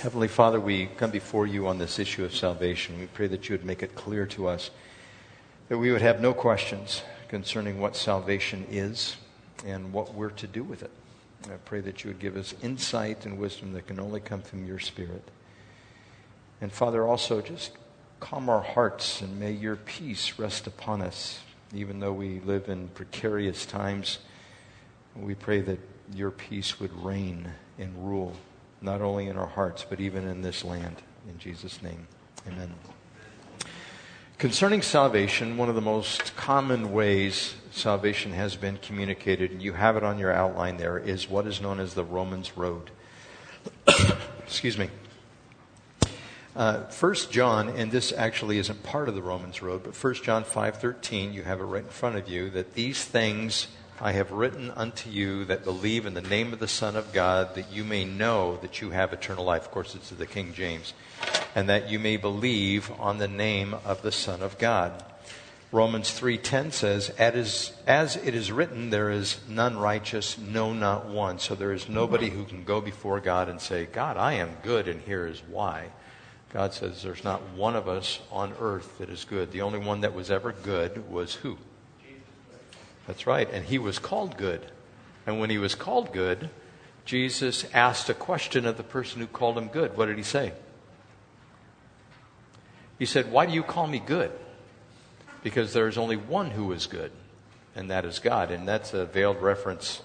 Heavenly Father, we come before you on this issue of salvation. We pray that you would make it clear to us that we would have no questions concerning what salvation is and what we're to do with it. I pray that you would give us insight and wisdom that can only come from your Spirit. And Father, also just calm our hearts and may your peace rest upon us, even though we live in precarious times. We pray that your peace would reign and rule not only in our hearts, but even in this land. In Jesus' name, amen. Concerning salvation, one of the most common ways salvation has been communicated, and you have it on your outline there, is what is known as the Romans Road. Excuse me. Uh, First John, and this actually isn't part of the Romans Road, but First John five thirteen, you have it right in front of you. That these things I have written unto you that believe in the name of the Son of God, that you may know that you have eternal life. Of course, it's the King James. And that you may believe on the name of the Son of God. Romans 3:10 says, as, as it is written, there is none righteous, no, not one. So there is nobody who can go before God and say, God, I am good, and here is why. God says there's not one of us on earth that is good. The only one that was ever good was who? That's right. And he was called good. And when he was called good, Jesus asked a question of the person who called him good. What did he say? He said, Why do you call me good? Because there is only one who is good, and that is God. And that's a veiled reference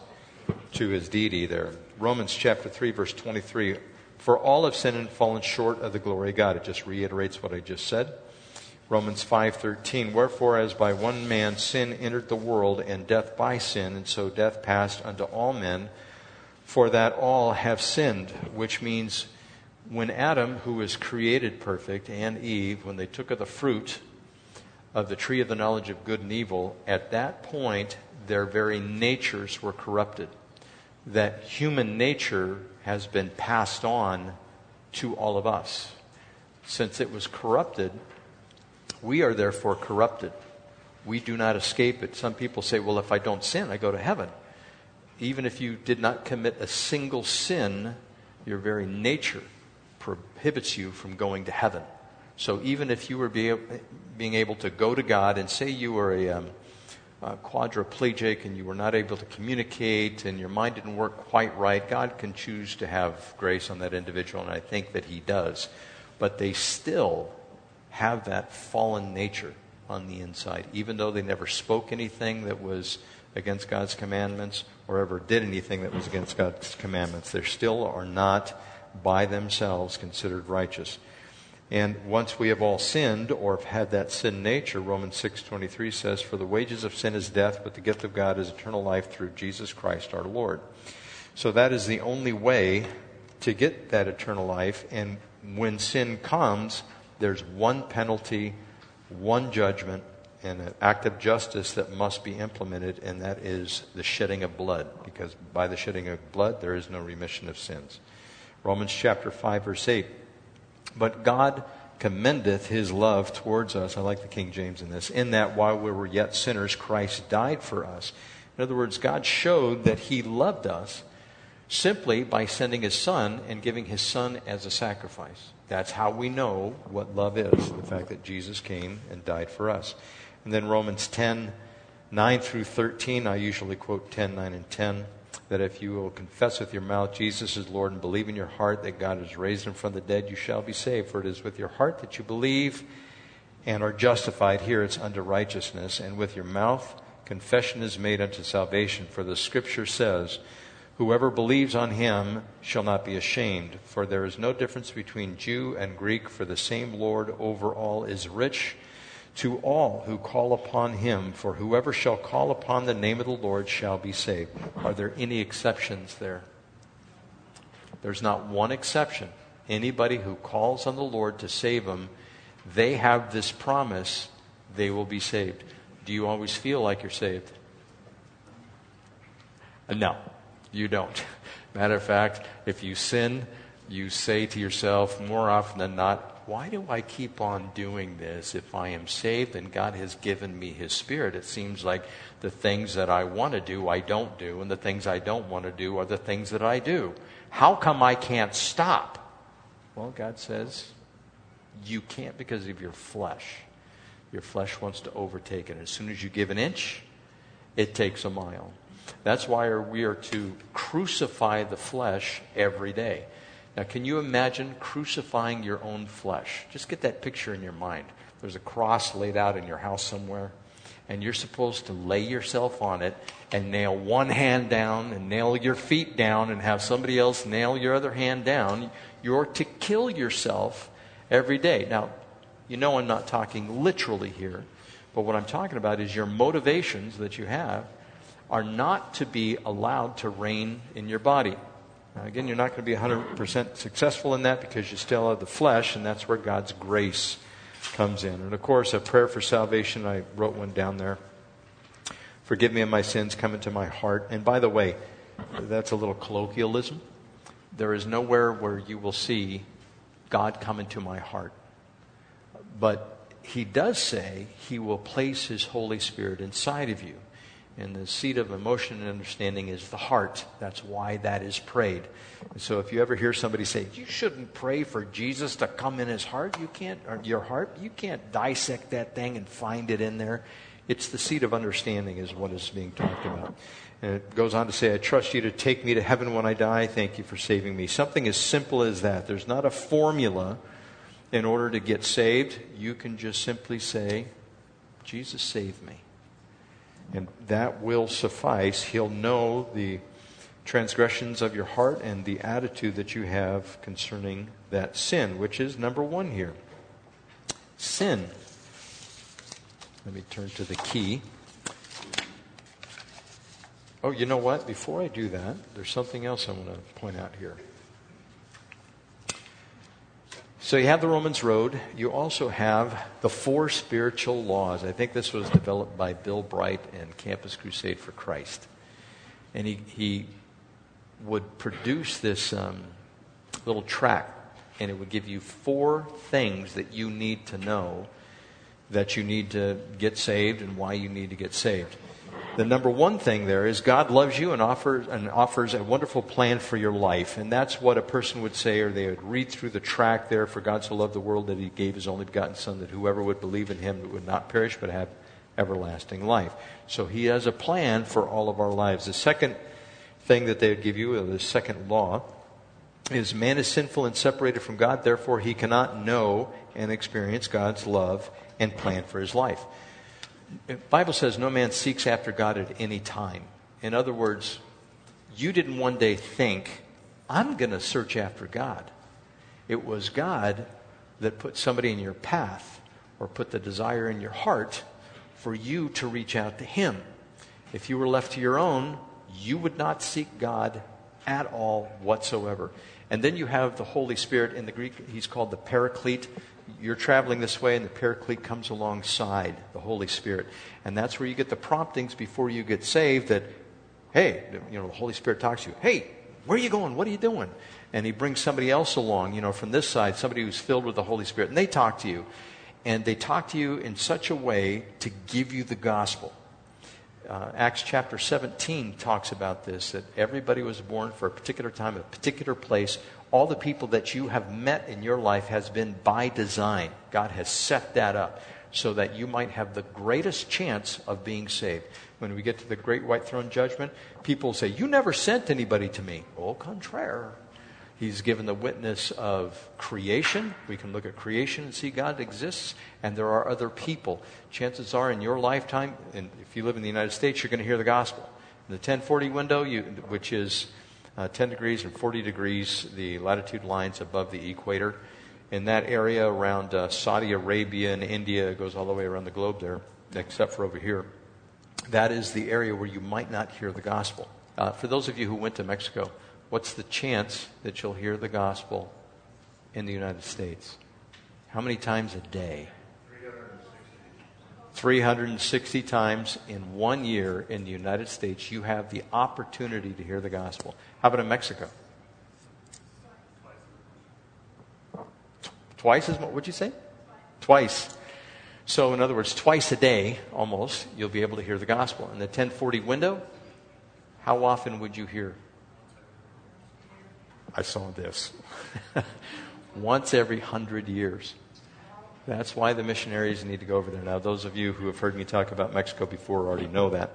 to his deity there. Romans chapter 3, verse 23. For all have sinned and fallen short of the glory of God. It just reiterates what I just said. Romans 5:13 Wherefore as by one man sin entered the world and death by sin and so death passed unto all men for that all have sinned which means when Adam who was created perfect and Eve when they took of the fruit of the tree of the knowledge of good and evil at that point their very natures were corrupted. That human nature has been passed on to all of us. Since it was corrupted we are therefore corrupted. We do not escape it. Some people say, well, if I don't sin, I go to heaven. Even if you did not commit a single sin, your very nature prohibits you from going to heaven. So even if you were be, being able to go to God and say you were a, um, a quadriplegic and you were not able to communicate and your mind didn't work quite right, God can choose to have grace on that individual, and I think that He does. But they still have that fallen nature on the inside, even though they never spoke anything that was against God's commandments or ever did anything that was against God's commandments. They still are not by themselves considered righteous. And once we have all sinned or have had that sin nature, Romans 6:23 says, "For the wages of sin is death, but the gift of God is eternal life through Jesus Christ our Lord." So that is the only way to get that eternal life. And when sin comes, there's one penalty, one judgment, and an act of justice that must be implemented, and that is the shedding of blood, because by the shedding of blood, there is no remission of sins. Romans chapter 5, verse 8. But God commendeth his love towards us. I like the King James in this. In that while we were yet sinners, Christ died for us. In other words, God showed that he loved us simply by sending his son and giving his son as a sacrifice. That's how we know what love is the fact that Jesus came and died for us. And then Romans 10 9 through 13, I usually quote 10, 9, and 10, that if you will confess with your mouth Jesus is Lord and believe in your heart that God has raised him from the dead, you shall be saved. For it is with your heart that you believe and are justified. Here it's unto righteousness. And with your mouth, confession is made unto salvation. For the scripture says, Whoever believes on him shall not be ashamed, for there is no difference between Jew and Greek, for the same Lord over all is rich to all who call upon him, for whoever shall call upon the name of the Lord shall be saved. Are there any exceptions there? There's not one exception. Anybody who calls on the Lord to save them, they have this promise they will be saved. Do you always feel like you're saved? Uh, no. You don't. Matter of fact, if you sin, you say to yourself more often than not, why do I keep on doing this? If I am saved and God has given me His Spirit, it seems like the things that I want to do, I don't do, and the things I don't want to do are the things that I do. How come I can't stop? Well, God says you can't because of your flesh. Your flesh wants to overtake it. As soon as you give an inch, it takes a mile. That's why we are to crucify the flesh every day. Now, can you imagine crucifying your own flesh? Just get that picture in your mind. There's a cross laid out in your house somewhere, and you're supposed to lay yourself on it and nail one hand down and nail your feet down and have somebody else nail your other hand down. You're to kill yourself every day. Now, you know I'm not talking literally here, but what I'm talking about is your motivations that you have are not to be allowed to reign in your body. Now, again, you're not going to be 100% successful in that because you still have the flesh, and that's where God's grace comes in. And of course, a prayer for salvation, I wrote one down there. Forgive me of my sins, come into my heart. And by the way, that's a little colloquialism. There is nowhere where you will see God come into my heart. But he does say he will place his Holy Spirit inside of you. And the seat of emotion and understanding is the heart. That's why that is prayed. And so if you ever hear somebody say, you shouldn't pray for Jesus to come in his heart, you can't, your heart, you can't dissect that thing and find it in there. It's the seat of understanding is what is being talked about. And it goes on to say, I trust you to take me to heaven when I die. Thank you for saving me. Something as simple as that. There's not a formula in order to get saved. You can just simply say, Jesus saved me. And that will suffice. He'll know the transgressions of your heart and the attitude that you have concerning that sin, which is number one here. Sin. Let me turn to the key. Oh, you know what? Before I do that, there's something else I want to point out here. So you have the Romans Road. You also have the four spiritual laws. I think this was developed by Bill Bright and Campus Crusade for Christ. And he, he would produce this um, little track, and it would give you four things that you need to know that you need to get saved and why you need to get saved the number one thing there is God loves you and offers, and offers a wonderful plan for your life. And that's what a person would say, or they would read through the track there For God so loved the world that he gave his only begotten Son, that whoever would believe in him would not perish but have everlasting life. So he has a plan for all of our lives. The second thing that they would give you, the second law, is man is sinful and separated from God, therefore he cannot know and experience God's love and plan for his life. The Bible says no man seeks after God at any time. In other words, you didn't one day think, I'm going to search after God. It was God that put somebody in your path or put the desire in your heart for you to reach out to Him. If you were left to your own, you would not seek God at all whatsoever. And then you have the Holy Spirit. In the Greek, he's called the Paraclete you're traveling this way and the paraclete comes alongside the Holy Spirit. And that's where you get the promptings before you get saved that, hey, you know, the Holy Spirit talks to you. Hey, where are you going? What are you doing? And he brings somebody else along, you know, from this side, somebody who's filled with the Holy Spirit. And they talk to you. And they talk to you in such a way to give you the gospel. Uh, Acts chapter 17 talks about this that everybody was born for a particular time, a particular place all the people that you have met in your life has been by design. God has set that up so that you might have the greatest chance of being saved. When we get to the great white throne judgment, people say, You never sent anybody to me. Au contraire. He's given the witness of creation. We can look at creation and see God exists, and there are other people. Chances are in your lifetime, and if you live in the United States, you're going to hear the gospel. In the 1040 window, you, which is uh, 10 degrees and 40 degrees, the latitude lines above the equator. In that area around uh, Saudi Arabia and India, it goes all the way around the globe there, except for over here. That is the area where you might not hear the gospel. Uh, for those of you who went to Mexico, what's the chance that you'll hear the gospel in the United States? How many times a day? 360 times in one year in the United States, you have the opportunity to hear the gospel. How about in Mexico? Twice as much? What'd you say? Twice. So, in other words, twice a day, almost, you'll be able to hear the gospel. In the 1040 window, how often would you hear? I saw this. once every hundred years. That's why the missionaries need to go over there. Now, those of you who have heard me talk about Mexico before already know that.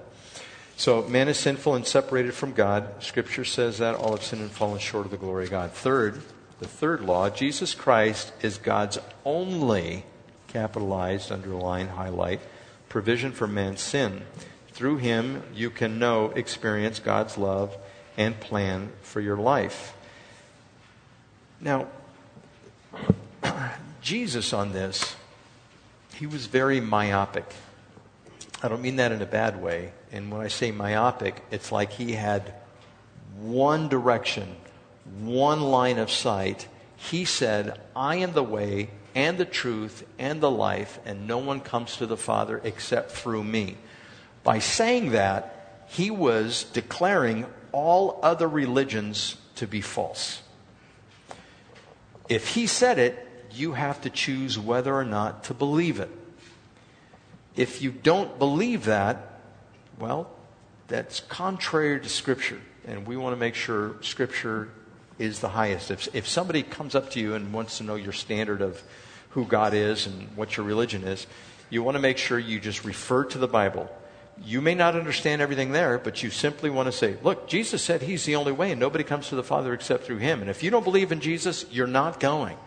So, man is sinful and separated from God. Scripture says that all have sinned and fallen short of the glory of God. Third, the third law Jesus Christ is God's only, capitalized, underline, highlight, provision for man's sin. Through him, you can know, experience God's love and plan for your life. Now, Jesus on this, he was very myopic. I don't mean that in a bad way. And when I say myopic, it's like he had one direction, one line of sight. He said, I am the way and the truth and the life, and no one comes to the Father except through me. By saying that, he was declaring all other religions to be false. If he said it, you have to choose whether or not to believe it. If you don't believe that, well, that's contrary to Scripture. And we want to make sure Scripture is the highest. If, if somebody comes up to you and wants to know your standard of who God is and what your religion is, you want to make sure you just refer to the Bible. You may not understand everything there, but you simply want to say, look, Jesus said he's the only way and nobody comes to the Father except through him. And if you don't believe in Jesus, you're not going.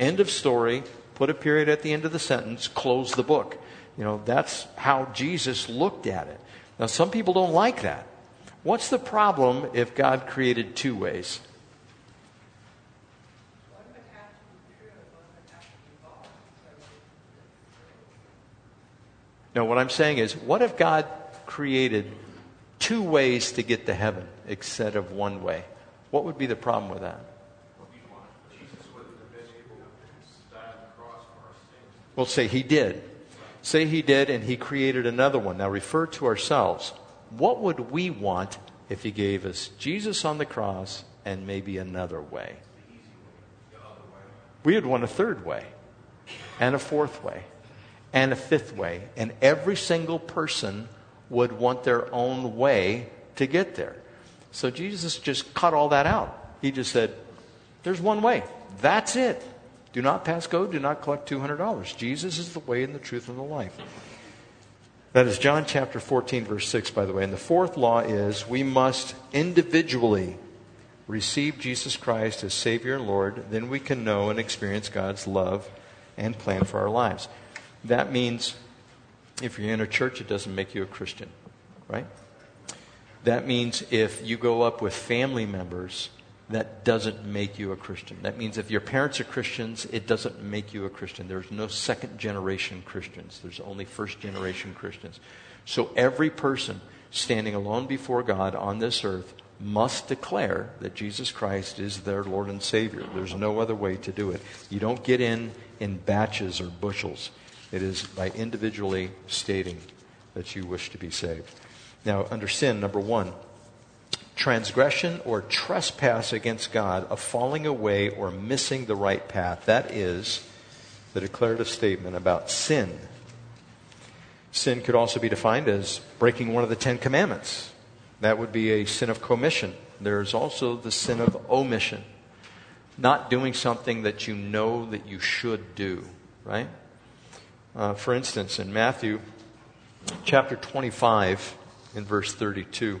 End of story. Put a period at the end of the sentence. Close the book. You know, that's how Jesus looked at it. Now, some people don't like that. What's the problem if God created two ways? No, what I'm saying is, what if God created two ways to get to heaven instead of one way? What would be the problem with that? Well, say he did. Say he did and he created another one. Now refer to ourselves. What would we want if he gave us Jesus on the cross and maybe another way? We would want a third way, and a fourth way, and a fifth way. And every single person would want their own way to get there. So Jesus just cut all that out. He just said, There's one way. That's it. Do not pass go, do not collect $200. Jesus is the way and the truth and the life. That is John chapter 14, verse 6, by the way. And the fourth law is we must individually receive Jesus Christ as Savior and Lord. Then we can know and experience God's love and plan for our lives. That means if you're in a church, it doesn't make you a Christian, right? That means if you go up with family members that doesn't make you a Christian. That means if your parents are Christians, it doesn't make you a Christian. There's no second generation Christians, there's only first generation Christians. So every person standing alone before God on this earth must declare that Jesus Christ is their Lord and Savior. There's no other way to do it. You don't get in in batches or bushels. It is by individually stating that you wish to be saved. Now, under sin, number one, transgression or trespass against God, of falling away or missing the right path. That is the declarative statement about sin. Sin could also be defined as breaking one of the Ten Commandments. That would be a sin of commission. There's also the sin of omission, not doing something that you know that you should do, right? Uh, for instance, in Matthew chapter 25, in verse 32,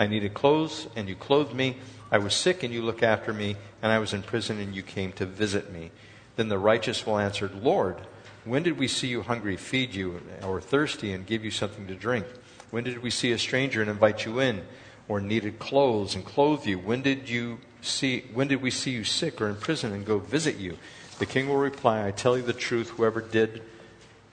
I needed clothes, and you clothed me. I was sick, and you looked after me, and I was in prison, and you came to visit me. Then the righteous will answer, Lord, when did we see you hungry, feed you, or thirsty, and give you something to drink? When did we see a stranger and invite you in, or needed clothes and clothe you? When did you see? When did we see you sick or in prison and go visit you? The king will reply, I tell you the truth. Whoever did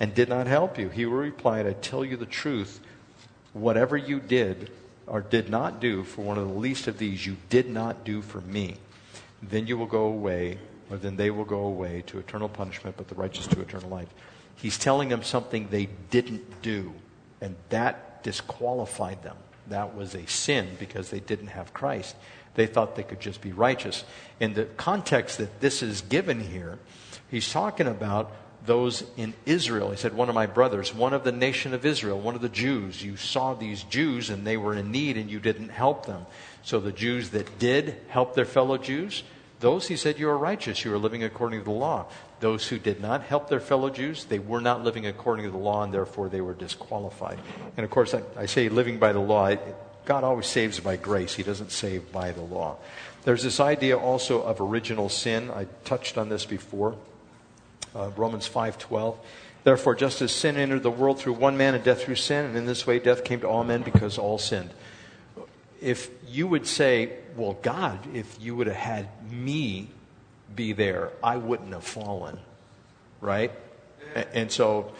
and did not help you? He will reply, I tell you the truth. Whatever you did or did not do for one of the least of these, you did not do for me. Then you will go away or then they will go away to eternal punishment, but the righteous to eternal life. He's telling them something they didn't do, and that disqualified them. That was a sin because they didn't have Christ. They thought they could just be righteous. In the context that this is given here, he's talking about those in Israel. He said, One of my brothers, one of the nation of Israel, one of the Jews. You saw these Jews and they were in need and you didn't help them. So the Jews that did help their fellow Jews, those, he said, you are righteous. You are living according to the law. Those who did not help their fellow Jews, they were not living according to the law, and therefore they were disqualified. And of course, I, I say living by the law. God always saves by grace, He doesn't save by the law. There's this idea also of original sin. I touched on this before. Uh, Romans 5:12. Therefore, just as sin entered the world through one man and death through sin, and in this way death came to all men because all sinned if you would say, well, God, if you would have had me be there, I wouldn't have fallen, right? And so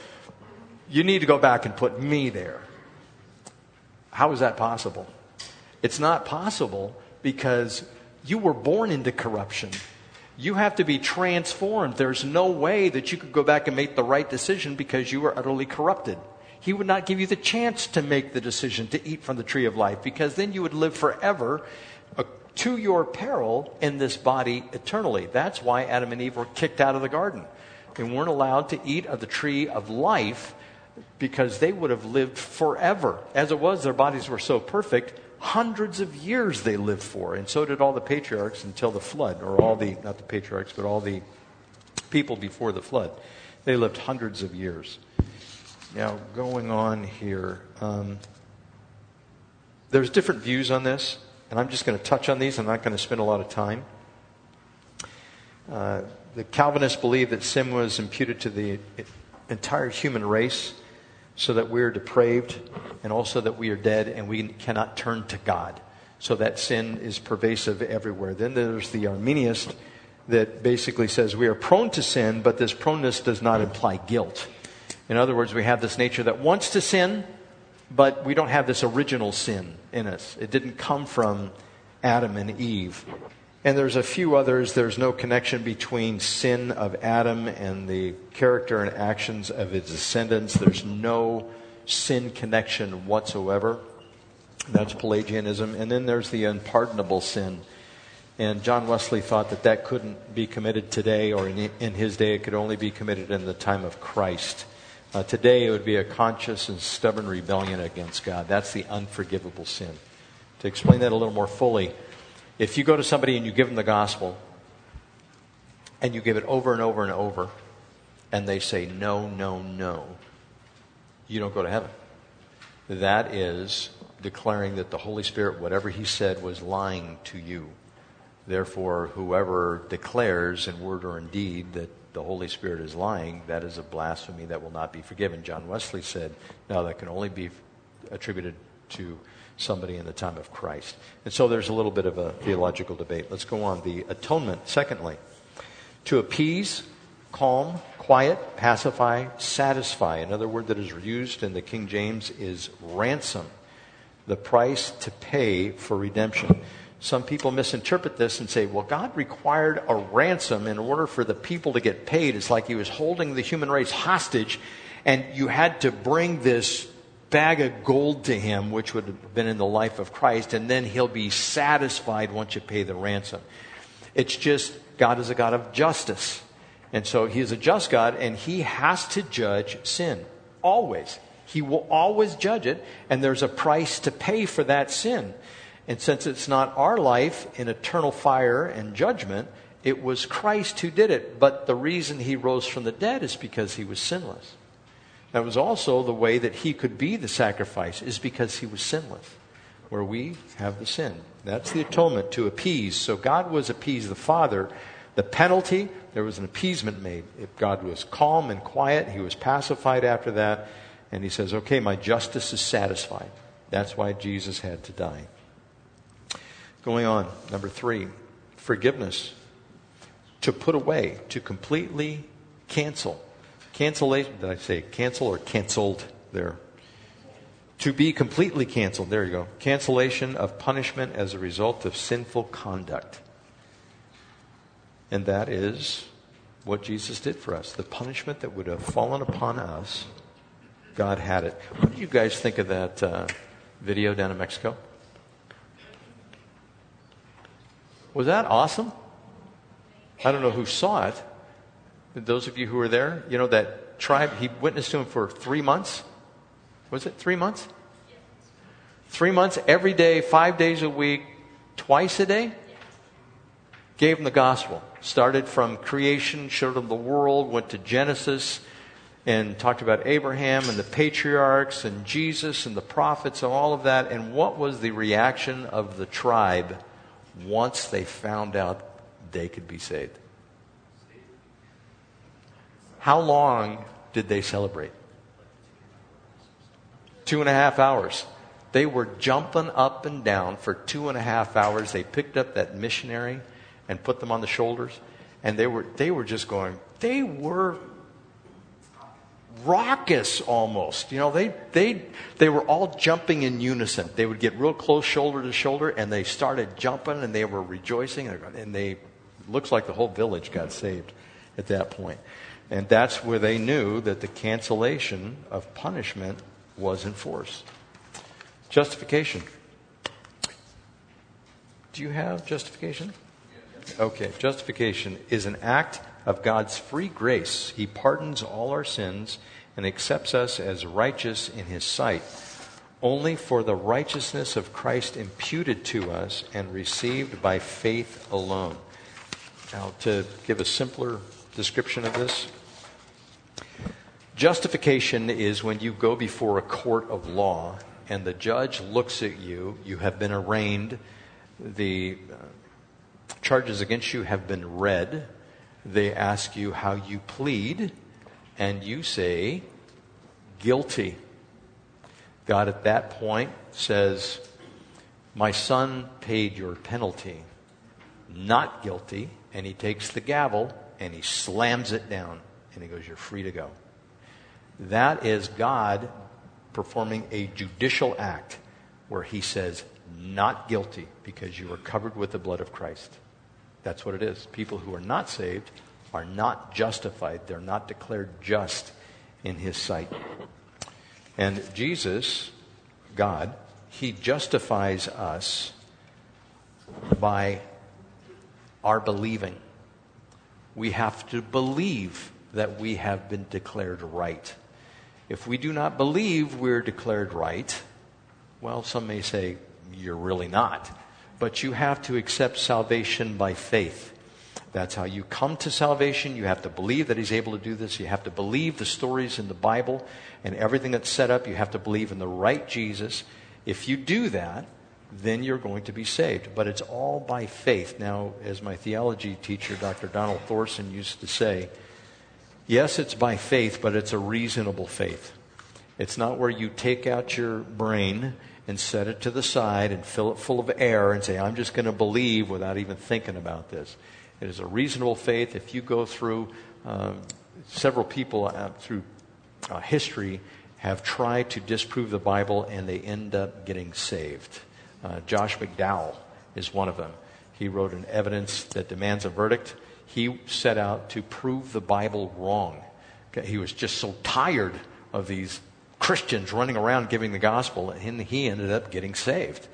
you need to go back and put me there. How is that possible? It's not possible because you were born into corruption. You have to be transformed. There's no way that you could go back and make the right decision because you were utterly corrupted. He would not give you the chance to make the decision to eat from the tree of life because then you would live forever uh, to your peril in this body eternally. That's why Adam and Eve were kicked out of the garden. They weren't allowed to eat of the tree of life because they would have lived forever. As it was, their bodies were so perfect, hundreds of years they lived for. And so did all the patriarchs until the flood, or all the, not the patriarchs, but all the people before the flood. They lived hundreds of years. Now, going on here, um, there's different views on this, and I'm just going to touch on these. I'm not going to spend a lot of time. Uh, the Calvinists believe that sin was imputed to the entire human race so that we are depraved and also that we are dead and we cannot turn to God. So that sin is pervasive everywhere. Then there's the Arminianist that basically says we are prone to sin, but this proneness does not imply guilt. In other words, we have this nature that wants to sin, but we don't have this original sin in us. It didn't come from Adam and Eve. And there's a few others. There's no connection between sin of Adam and the character and actions of his descendants. There's no sin connection whatsoever. That's Pelagianism. And then there's the unpardonable sin. And John Wesley thought that that couldn't be committed today or in, in his day. It could only be committed in the time of Christ. Uh, today, it would be a conscious and stubborn rebellion against God. That's the unforgivable sin. To explain that a little more fully, if you go to somebody and you give them the gospel, and you give it over and over and over, and they say, no, no, no, you don't go to heaven. That is declaring that the Holy Spirit, whatever He said, was lying to you. Therefore, whoever declares in word or in deed that the Holy Spirit is lying, that is a blasphemy that will not be forgiven. John Wesley said, no, that can only be attributed to somebody in the time of Christ. And so there's a little bit of a theological debate. Let's go on. The atonement, secondly, to appease, calm, quiet, pacify, satisfy. Another word that is used in the King James is ransom, the price to pay for redemption. Some people misinterpret this and say, well, God required a ransom in order for the people to get paid. It's like he was holding the human race hostage, and you had to bring this bag of gold to him, which would have been in the life of Christ, and then he'll be satisfied once you pay the ransom. It's just God is a God of justice. And so he is a just God, and he has to judge sin. Always. He will always judge it, and there's a price to pay for that sin. And since it's not our life in eternal fire and judgment, it was Christ who did it. But the reason he rose from the dead is because he was sinless. That was also the way that he could be the sacrifice, is because he was sinless, where we have the sin. That's the atonement to appease. So God was appeased the Father The penalty, there was an appeasement made. If God was calm and quiet, he was pacified after that, and he says, Okay, my justice is satisfied. That's why Jesus had to die. Going on, number three, forgiveness. To put away, to completely cancel. Cancellation, did I say cancel or canceled there? To be completely canceled. There you go. Cancellation of punishment as a result of sinful conduct. And that is what Jesus did for us. The punishment that would have fallen upon us, God had it. What do you guys think of that uh, video down in Mexico? Was that awesome? I don't know who saw it. Those of you who were there, you know that tribe, he witnessed to him for three months. Was it three months? Three months, every day, five days a week, twice a day? Gave him the gospel. Started from creation, showed him the world, went to Genesis, and talked about Abraham and the patriarchs and Jesus and the prophets and all of that. And what was the reaction of the tribe once they found out they could be saved? How long did they celebrate? Two and a half hours. They were jumping up and down for two and a half hours. They picked up that missionary and put them on the shoulders, and they were, they were just going, they were raucous almost. You know, they, they, they were all jumping in unison. They would get real close shoulder to shoulder, and they started jumping, and they were rejoicing, and they, looks like the whole village got saved at that point. And that's where they knew that the cancellation of punishment was enforced. Justification. Do you have justification? Okay, justification is an act of God's free grace. He pardons all our sins and accepts us as righteous in His sight, only for the righteousness of Christ imputed to us and received by faith alone. Now, to give a simpler description of this, justification is when you go before a court of law and the judge looks at you, you have been arraigned, the uh, charges against you have been read, they ask you how you plead, and you say, guilty. God at that point says, My son paid your penalty, not guilty, and he takes the gavel and he slams it down and he goes, You're free to go. That is God performing a judicial act where he says, not guilty because you are covered with the blood of Christ. That's what it is. People who are not saved are not justified, they're not declared just in his sight. And Jesus, God, he justifies us by our believing. We have to believe that we have been declared right. If we do not believe we're declared right, well, some may say, you're really not. But you have to accept salvation by faith. That's how you come to salvation. You have to believe that He's able to do this. You have to believe the stories in the Bible and everything that's set up. You have to believe in the right Jesus. If you do that, then you're going to be saved. But it's all by faith. Now, as my theology teacher, Dr. Donald Thorsen, used to say, Yes, it's by faith, but it's a reasonable faith. It's not where you take out your brain and set it to the side and fill it full of air and say, I'm just going to believe without even thinking about this. It is a reasonable faith. If you go through, um, several people uh, through uh, history have tried to disprove the Bible and they end up getting saved. Uh, Josh McDowell is one of them. He wrote an evidence that demands a verdict he set out to prove the Bible wrong. He was just so tired of these Christians running around giving the gospel, and he ended up getting saved.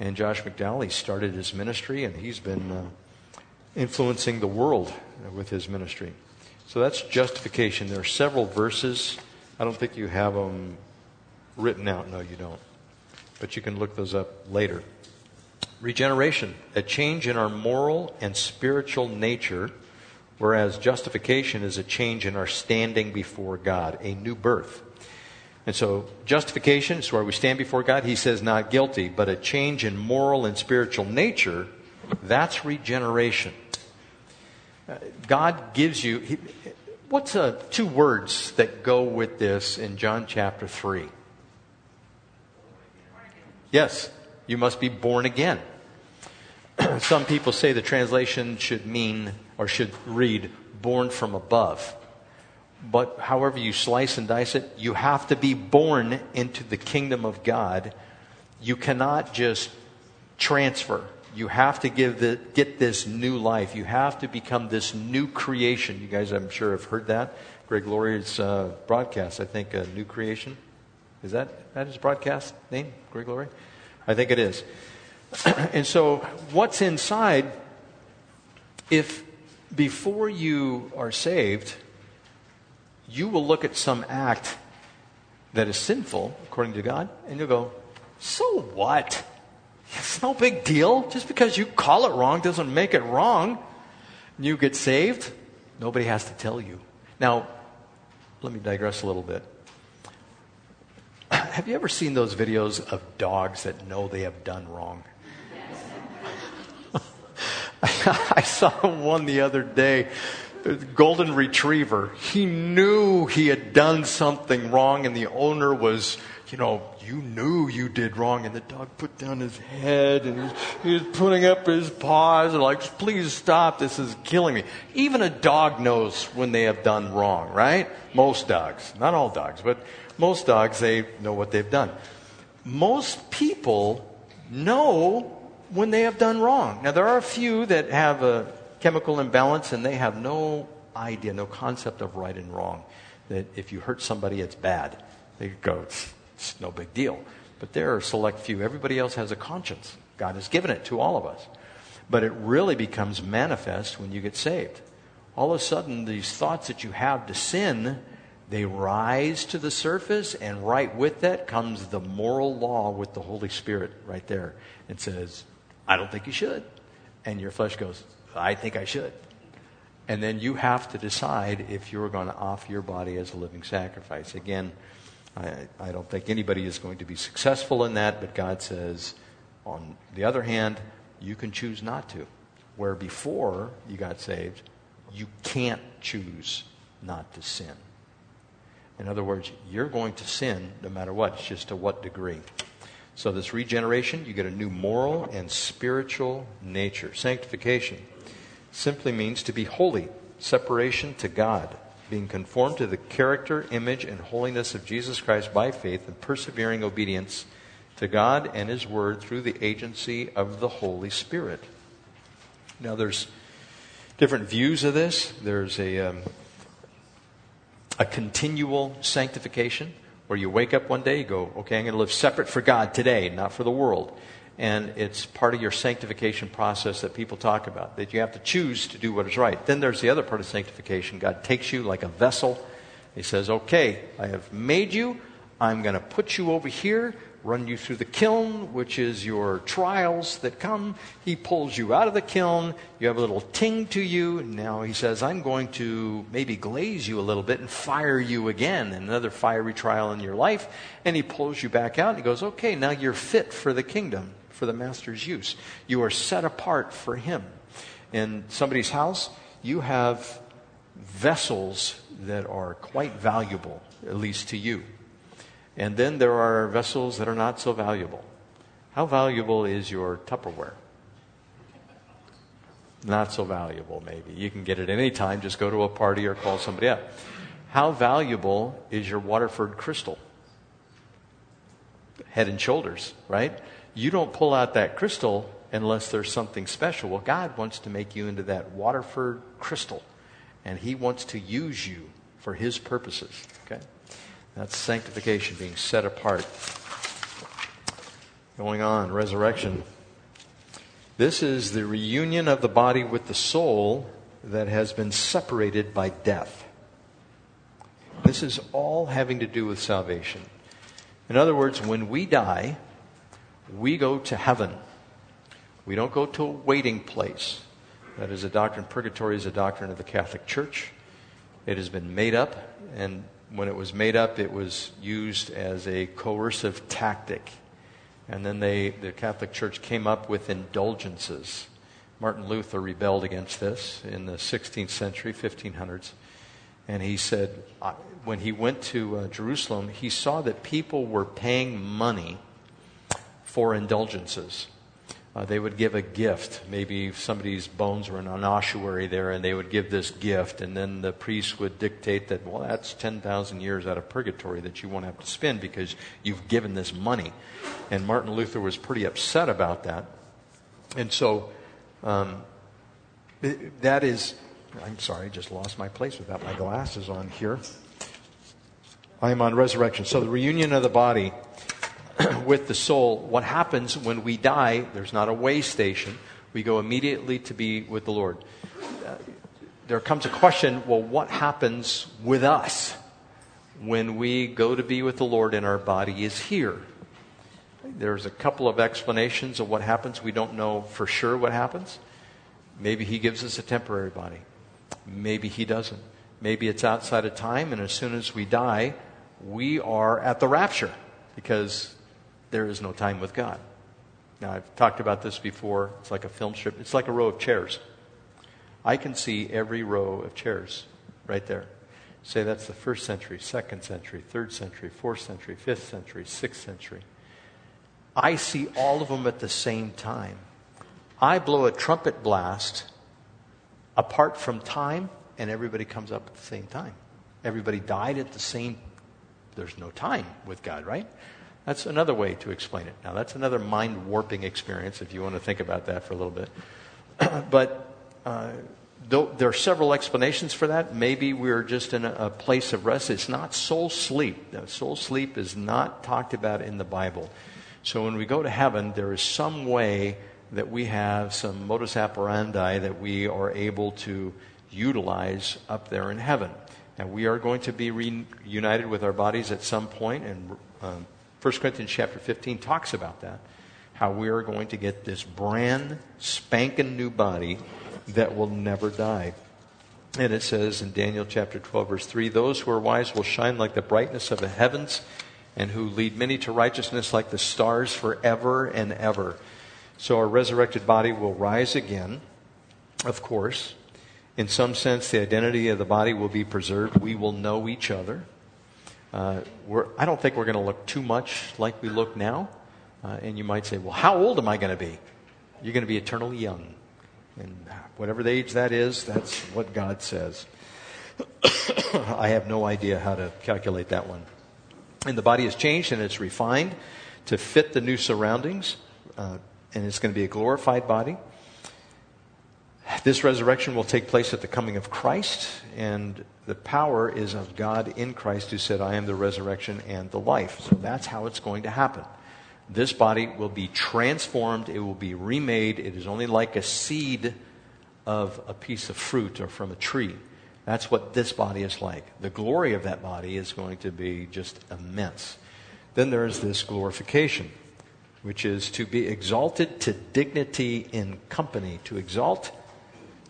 And Josh McDowell, he started his ministry, and he's been uh, influencing the world with his ministry. So that's justification. There are several verses. I don't think you have them written out. No, you don't. But you can look those up later. Regeneration, a change in our moral and spiritual nature, whereas justification is a change in our standing before God, a new birth. And so, justification is where we stand before God. He says not guilty, but a change in moral and spiritual nature, that's regeneration. Uh, God gives you. He, what's uh, two words that go with this in John chapter 3? Yes, you must be born again. Some people say the translation should mean or should read born from above. But however you slice and dice it, you have to be born into the kingdom of God. You cannot just transfer. You have to give the, get this new life. You have to become this new creation. You guys, I'm sure, have heard that. Greg Laurie's uh, broadcast, I think, a new creation. Is that, that his broadcast name, Greg Laurie? I think it is. and so, what's inside, if before you are saved, you will look at some act that is sinful, according to God, and you'll go, So what? It's no big deal. Just because you call it wrong doesn't make it wrong. You get saved, nobody has to tell you. Now, let me digress a little bit. Have you ever seen those videos of dogs that know they have done wrong? I saw one the other day. Golden retriever. He knew he had done something wrong, and the owner was, you know, you knew you did wrong. And the dog put down his head and he was putting up his paws and like, please stop. This is killing me. Even a dog knows when they have done wrong, right? Most dogs. Not all dogs, but most dogs, they know what they've done. Most people know when they have done wrong. Now, there are a few that have a chemical imbalance and they have no idea, no concept of right and wrong. That if you hurt somebody, it's bad. They go, it's, no big deal. But there are a select few. Everybody else has a conscience. God has given it to all of us. But it really becomes manifest when you get saved. All of a sudden, these thoughts that you have to sin, they rise to the surface, and right with that comes the moral law with the Holy Spirit right there. It says, I don't think you should. And your flesh goes, I think I should. And then you have to decide if you're going to offer your body as a living sacrifice. Again, I, I don't think anybody is going to be successful in that, but God says, on the other hand, you can choose not to. Where before you got saved, you can't choose not to sin. In other words, you're going to sin no matter what, it's just to what degree. So, this regeneration, you get a new moral and spiritual nature. Sanctification simply means to be holy, separation to God, being conformed to the character, image, and holiness of Jesus Christ by faith and persevering obedience to God and His Word through the agency of the Holy Spirit. Now, there's different views of this. There's a, um, a continual sanctification where you wake up one day, you go, okay, I'm going to live separate for God today, not for the world. And it's part of your sanctification process that people talk about, that you have to choose to do what is right. Then there's the other part of sanctification. God takes you like a vessel. He says, okay, I have made you. I'm going to put you over here run you through the kiln, which is your trials that come. He pulls you out of the kiln. You have a little ting to you. Now he says, I'm going to maybe glaze you a little bit and fire you again, another fiery trial in your life. And he pulls you back out and he goes, Okay, now you're fit for the kingdom, for the master's use. You are set apart for him. In somebody's house, you have vessels that are quite valuable, at least to you. And then there are vessels that are not so valuable. How valuable is your Tupperware? Not so valuable, maybe. You can get it any time, just go to a party or call somebody up. How valuable is your Waterford crystal? Head and shoulders, right? You don't pull out that crystal unless there's something special. Well, God wants to make you into that Waterford crystal, and He wants to use you for His purposes, okay? That's sanctification, being set apart. Going on, resurrection. This is the reunion of the body with the soul that has been separated by death. This is all having to do with salvation. In other words, when we die, we go to heaven. We don't go to a waiting place. That is a doctrine. Purgatory is a doctrine of the Catholic Church. It has been made up and when it was made up, it was used as a coercive tactic. And then they, the Catholic Church came up with indulgences. Martin Luther rebelled against this in the 16th century, 1500s. And he said, when he went to uh, Jerusalem, he saw that people were paying money for indulgences. Uh, they would give a gift. Maybe somebody's bones were in an ossuary there, and they would give this gift, and then the priest would dictate that, well, that's 10,000 years out of purgatory that you won't have to spend because you've given this money. And Martin Luther was pretty upset about that. And so um, that is, I'm sorry, I just lost my place without my glasses on here. I am on resurrection. So the reunion of the body with the soul, what happens when we die, there's not a way station. We go immediately to be with the Lord. Uh, there comes a question well, what happens with us when we go to be with the Lord and our body is here? There's a couple of explanations of what happens. We don't know for sure what happens. Maybe He gives us a temporary body. Maybe He doesn't. Maybe it's outside of time, and as soon as we die, we are at the rapture because there is no time with God. Now, I've talked about this before. It's like a film strip, it's like a row of chairs. I can see every row of chairs right there. Say that's the first century, second century, third century, fourth century, fifth century, sixth century. I see all of them at the same time. I blow a trumpet blast apart from time, and everybody comes up at the same time. Everybody died at the same there's no time with God, right? That's another way to explain it. Now, that's another mind warping experience if you want to think about that for a little bit. but uh, there are several explanations for that. Maybe we're just in a, a place of rest. It's not soul sleep. Now, soul sleep is not talked about in the Bible. So when we go to heaven, there is some way that we have some modus operandi that we are able to utilize up there in heaven. And we are going to be reunited with our bodies at some point, and um, 1 Corinthians chapter 15 talks about that. How we are going to get this brand spanking new body that will never die. And it says in Daniel chapter 12, verse 3 Those who are wise will shine like the brightness of the heavens, and who lead many to righteousness like the stars forever and ever. So our resurrected body will rise again, of course. In some sense, the identity of the body will be preserved. We will know each other. Uh, I don't think we're going to look too much like we look now. Uh, and you might say, well, how old am I going to be? You're going to be eternally young. And whatever the age that is, that's what God says. I have no idea how to calculate that one. And the body has changed and it's refined to fit the new surroundings. Uh, and it's going to be a glorified body. This resurrection will take place at the coming of Christ, and the power is of God in Christ who said, I am the resurrection and the life. So that's how it's going to happen. This body will be transformed, it will be remade. It is only like a seed of a piece of fruit or from a tree. That's what this body is like. The glory of that body is going to be just immense. Then there is this glorification, which is to be exalted to dignity in company, to exalt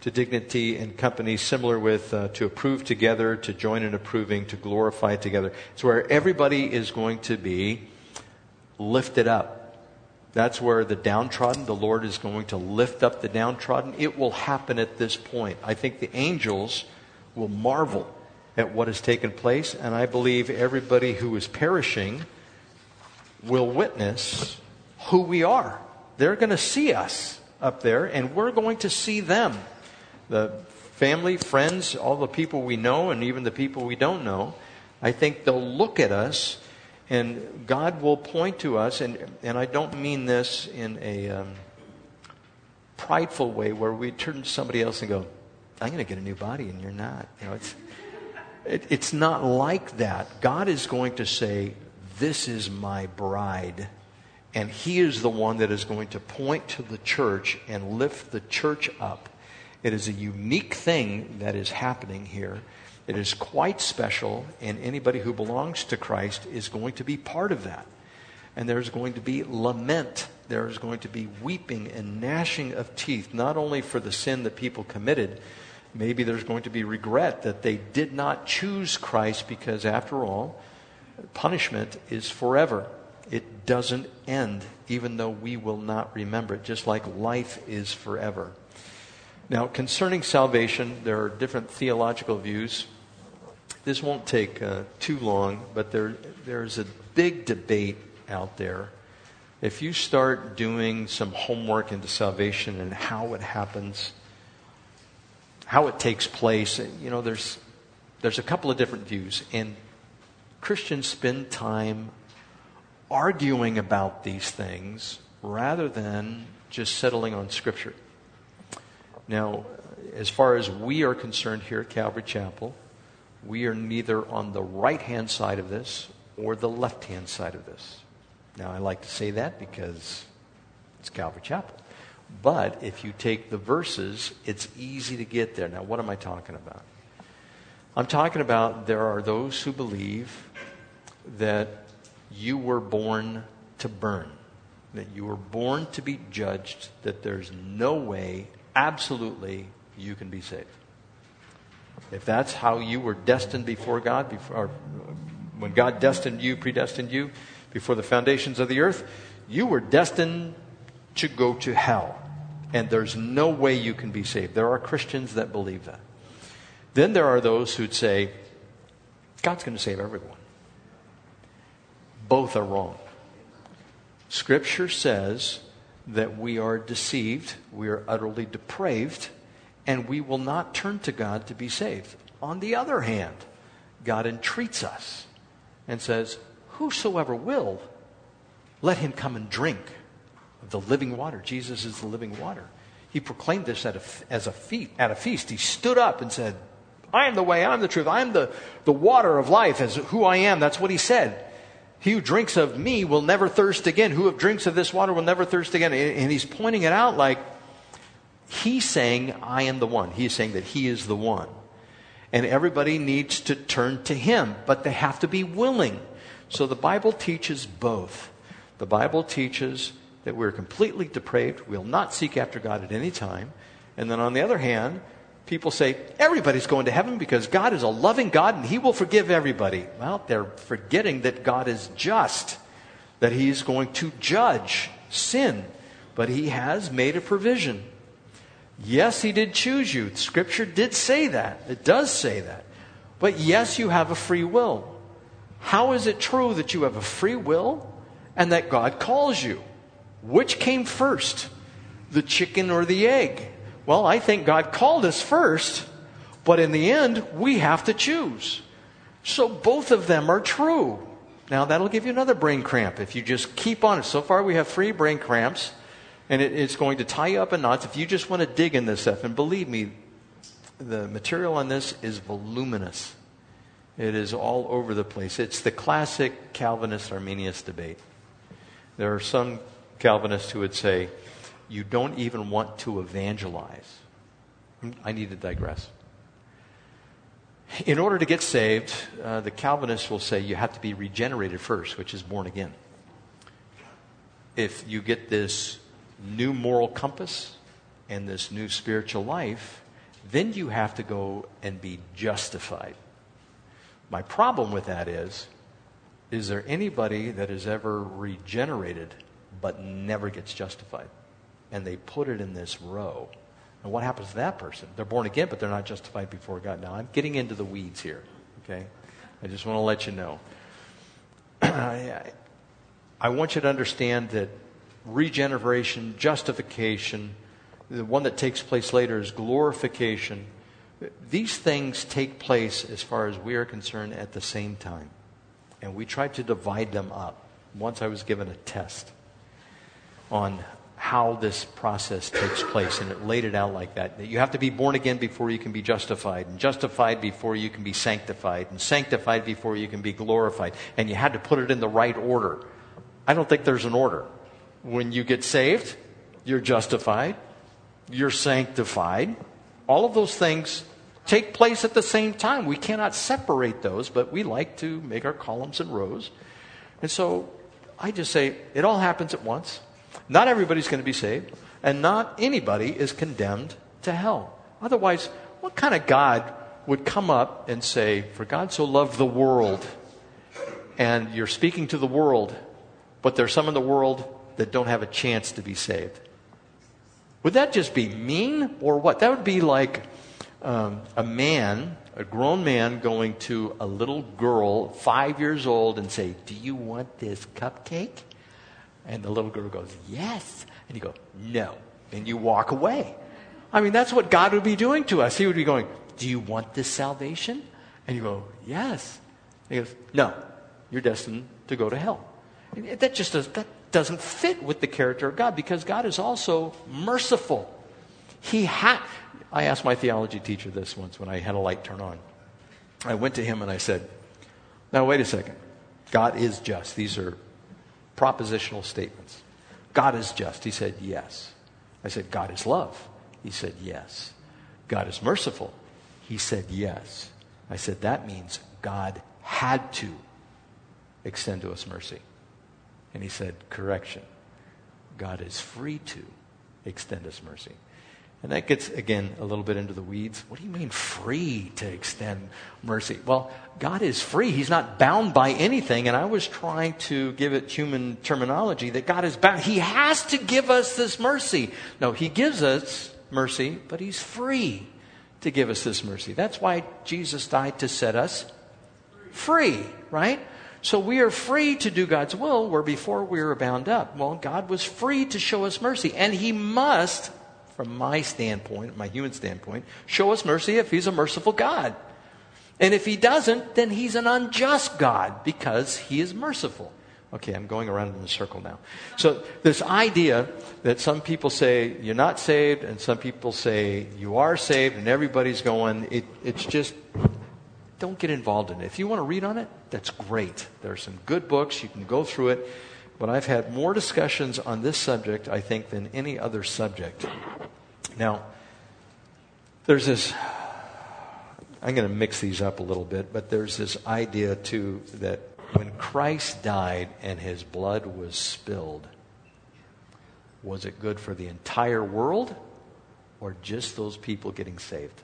to dignity and company, similar with uh, to approve together, to join in approving, to glorify together. It's where everybody is going to be lifted up. That's where the downtrodden, the Lord is going to lift up the downtrodden. It will happen at this point. I think the angels will marvel at what has taken place, and I believe everybody who is perishing will witness who we are. They're going to see us up there, and we're going to see them the family, friends, all the people we know, and even the people we don't know, I think they'll look at us and God will point to us, and, and I don't mean this in a um, prideful way where we turn to somebody else and go, I'm going to get a new body and you're not. You know, it's, it, it's not like that. God is going to say, This is my bride. And He is the one that is going to point to the church and lift the church up it is a unique thing that is happening here. It is quite special, and anybody who belongs to Christ is going to be part of that. And there's going to be lament. There's going to be weeping and gnashing of teeth, not only for the sin that people committed, maybe there's going to be regret that they did not choose Christ because, after all, punishment is forever. It doesn't end, even though we will not remember it, just like life is forever. Now, concerning salvation, there are different theological views. This won't take uh, too long, but there, there's a big debate out there. If you start doing some homework into salvation and how it happens, how it takes place, you know, there's, there's a couple of different views. And Christians spend time arguing about these things rather than just settling on Scripture. Now, as far as we are concerned here at Calvary Chapel, we are neither on the right hand side of this or the left hand side of this. Now, I like to say that because it's Calvary Chapel. But if you take the verses, it's easy to get there. Now, what am I talking about? I'm talking about there are those who believe that you were born to burn, that you were born to be judged, that there's no way absolutely you can be saved. If that's how you were destined before God, before, when God destined you, predestined you before the foundations of the earth, you were destined to go to hell. And there's no way you can be saved. There are Christians that believe that. Then there are those who'd say, God's going to save everyone. Both are wrong. Scripture says that we are deceived, we are utterly depraved, and we will not turn to God to be saved. On the other hand, God entreats us and says, Whosoever will, let him come and drink of the living water. Jesus is the living water. He proclaimed this at a, as a feast, at a feast. He stood up and said, I am the way, I'm the truth, I'm the, the water of life, as who I am. That's what he said. He who drinks of me will never thirst again. Who drinks of this water will never thirst again. And he's pointing it out like he's saying, I am the one. He's saying that he is the one. And everybody needs to turn to him, but they have to be willing. So the Bible teaches both. The Bible teaches that we're completely depraved, we'll not seek after God at any time. And then on the other hand, people say everybody's going to heaven because God is a loving God and He will forgive everybody. Well, they're forgetting that God is just, that He's going to judge sin, but He has made a provision. Yes, He did choose you. Scripture did say that. It does say that. But yes, you have a free will. How is it true that you have a free will and that God calls you? Which came first, the chicken or the egg? Well, I think God called us first, but in the end, we have to choose. So both of them are true. Now, that'll give you another brain cramp if you just keep on it. So far, we have three brain cramps, and it, it's going to tie you up in knots if you just want to dig in this stuff. And believe me, the material on this is voluminous. It is all over the place. It's the classic Calvinist Arminius debate. There are some Calvinists who would say, you don't even want to evangelize. I need to digress. In order to get saved, uh, the Calvinists will say you have to be regenerated first, which is born again. If you get this new moral compass and this new spiritual life, then you have to go and be justified. My problem with that is is there anybody that is ever regenerated but never gets justified? And they put it in this row. And what happens to that person? They're born again, but they're not justified before God. Now, I'm getting into the weeds here, okay? I just want to let you know. I I want you to understand that regeneration, justification, the one that takes place later is glorification. These things take place, as far as we are concerned, at the same time. And we try to divide them up. Once I was given a test on how this process takes place, and it laid it out like that. That you have to be born again before you can be justified, and justified before you can be sanctified, and sanctified before you can be glorified. And you had to put it in the right order. I don't think there's an order. When you get saved, you're justified, you're sanctified. All of those things take place at the same time. We cannot separate those, but we like to make our columns and rows. And so I just say it all happens at once. Not everybody's going to be saved, and not anybody is condemned to hell. Otherwise, what kind of God would come up and say, For God so loved the world, and you're speaking to the world, but there's some in the world that don't have a chance to be saved? Would that just be mean or what? That would be like um, a man, a grown man, going to a little girl, five years old, and say, Do you want this cupcake? And the little girl goes, Yes. And you go, No. And you walk away. I mean, that's what God would be doing to us. He would be going, Do you want this salvation? And you go, Yes. And he goes, No, you're destined to go to hell. That just does, that doesn't fit with the character of God because God is also merciful. He had. I asked my theology teacher this once when I had a light turn on. I went to him and I said, Now, wait a second. God is just. These are propositional statements. God is just. He said, Yes. I said, God is love. He said, Yes. God is merciful. He said, Yes. I said, That means God had to extend to us mercy. And he said, Correction. God is free to extend us mercy. And that gets, again, a little bit into the weeds. What do you mean free to extend mercy? Well, God is free. He's not bound by anything. And I was trying to give it human terminology that God is bound. He has to give us this mercy. No, He gives us mercy, but He's free to give us this mercy. That's why Jesus died to set us free, right? So we are free to do God's will where before we were bound up. Well, God was free to show us mercy, and He must from my standpoint, my human standpoint, show us mercy if he's a merciful God. And if he doesn't, then he's an unjust God because he is merciful. Okay, I'm going around in a circle now. So, this idea that some people say you're not saved, and some people say you are saved, and everybody's going, it, it's just, don't get involved in it. If you want to read on it, that's great. There are some good books, you can go through it. But I've had more discussions on this subject, I think, than any other subject. Now, there's this, I'm going to mix these up a little bit, but there's this idea, too, that when Christ died and his blood was spilled, was it good for the entire world or just those people getting saved?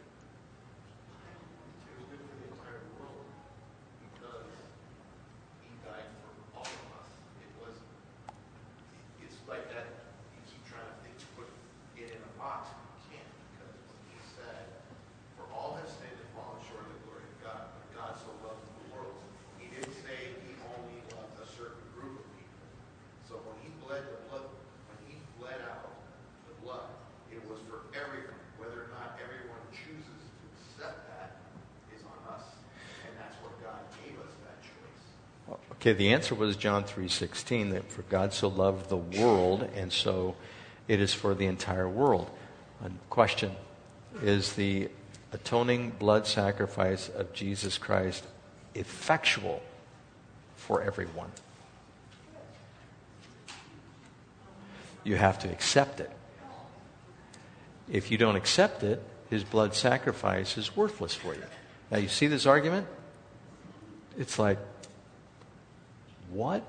The answer was John 3:16 that for God so loved the world and so it is for the entire world. A question is the atoning blood sacrifice of Jesus Christ effectual for everyone? You have to accept it. If you don't accept it, his blood sacrifice is worthless for you. Now, you see this argument? It's like, what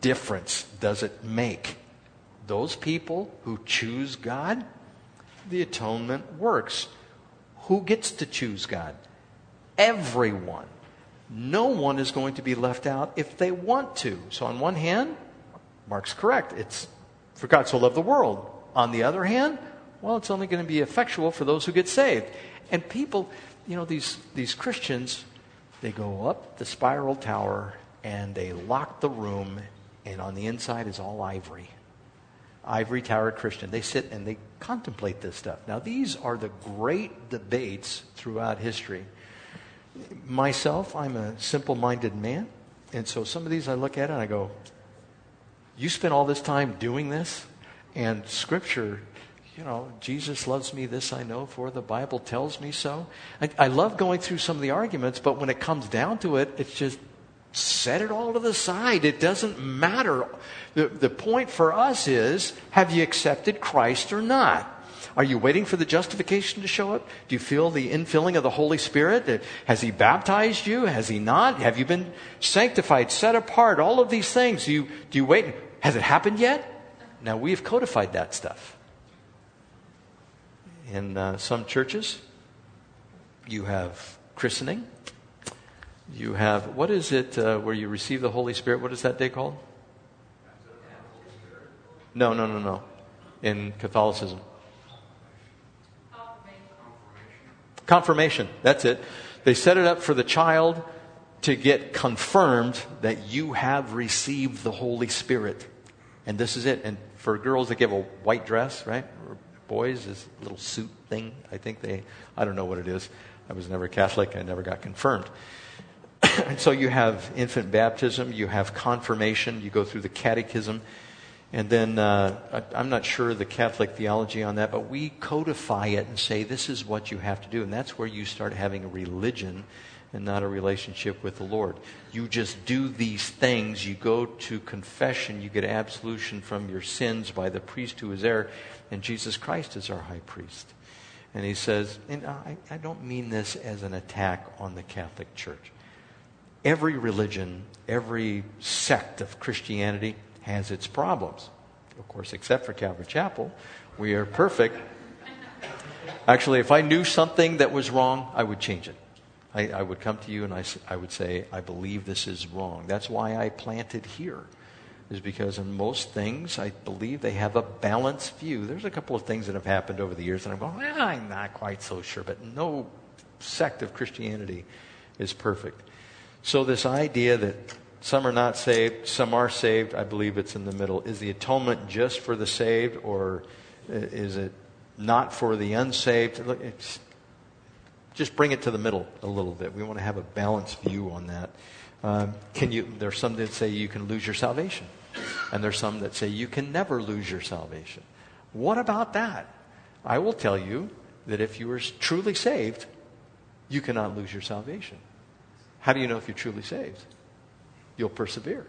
difference does it make? Those people who choose God, the atonement works. Who gets to choose God? Everyone. No one is going to be left out if they want to. So, on one hand, Mark's correct. It's for God so loved the world. On the other hand, well, it's only going to be effectual for those who get saved. And people, you know, these, these Christians, they go up the spiral tower and they lock the room, and on the inside is all ivory. Ivory Tower Christian. They sit and they contemplate this stuff. Now, these are the great debates throughout history. Myself, I'm a simple minded man, and so some of these I look at and I go, You spent all this time doing this? And Scripture you know, Jesus loves me, this I know, for the Bible tells me so. I, I, love going through some of the arguments, but when it comes down to it, it's just set it all to the side. It doesn't matter. The, the point for us is have you accepted Christ or not? Are you waiting for the justification to show up? Do you feel the infilling of the Holy Spirit? Has He baptized you? Has He not? Have you been sanctified, set apart? All of these things. Do you, do you wait? Has it happened yet? Now, we have codified that stuff. In uh, some churches, you have christening, you have, what is it uh, where you receive the Holy Spirit? What is that day called? No, no, no, no. in Catholicism? Confirmation. Confirmation. That's it. They set it up for the child to get confirmed that you have received the Holy Spirit. And this is it. And for girls, they give a white dress, right? Or boys, this little suit thing. I think they, I don't know what it is. I was never Catholic. I never got confirmed. and so you have infant baptism, you have confirmation, you go through the catechism. And then uh, I, I'm not sure the Catholic theology on that, but we codify it and say this is what you have to do. And that's where you start having a religion and not a relationship with the Lord. You just do these things. You go to confession. You get absolution from your sins by the priest who is there. And Jesus Christ is our high priest. And he says, and I, I don't mean this as an attack on the Catholic Church. Every religion, every sect of Christianity has its problems. Of course, except for Calvary Chapel, we are perfect. Actually, if I knew something that was wrong, I would change it. I, I would come to you and I, I would say, I believe this is wrong. That's why I planted here, is because in most things, I believe they have a balanced view. There's a couple of things that have happened over the years, and I'm going, well, I'm not quite so sure, but no sect of Christianity is perfect. So, this idea that some are not saved, some are saved. I believe it's in the middle. Is the atonement just for the saved, or is it not for the unsaved? Just bring it to the middle a little bit. We want to have a balanced view on that. Um, can you? There's some that say you can lose your salvation, and there's some that say you can never lose your salvation. What about that? I will tell you that if you are truly saved, you cannot lose your salvation. How do you know if you're truly saved? you'll persevere.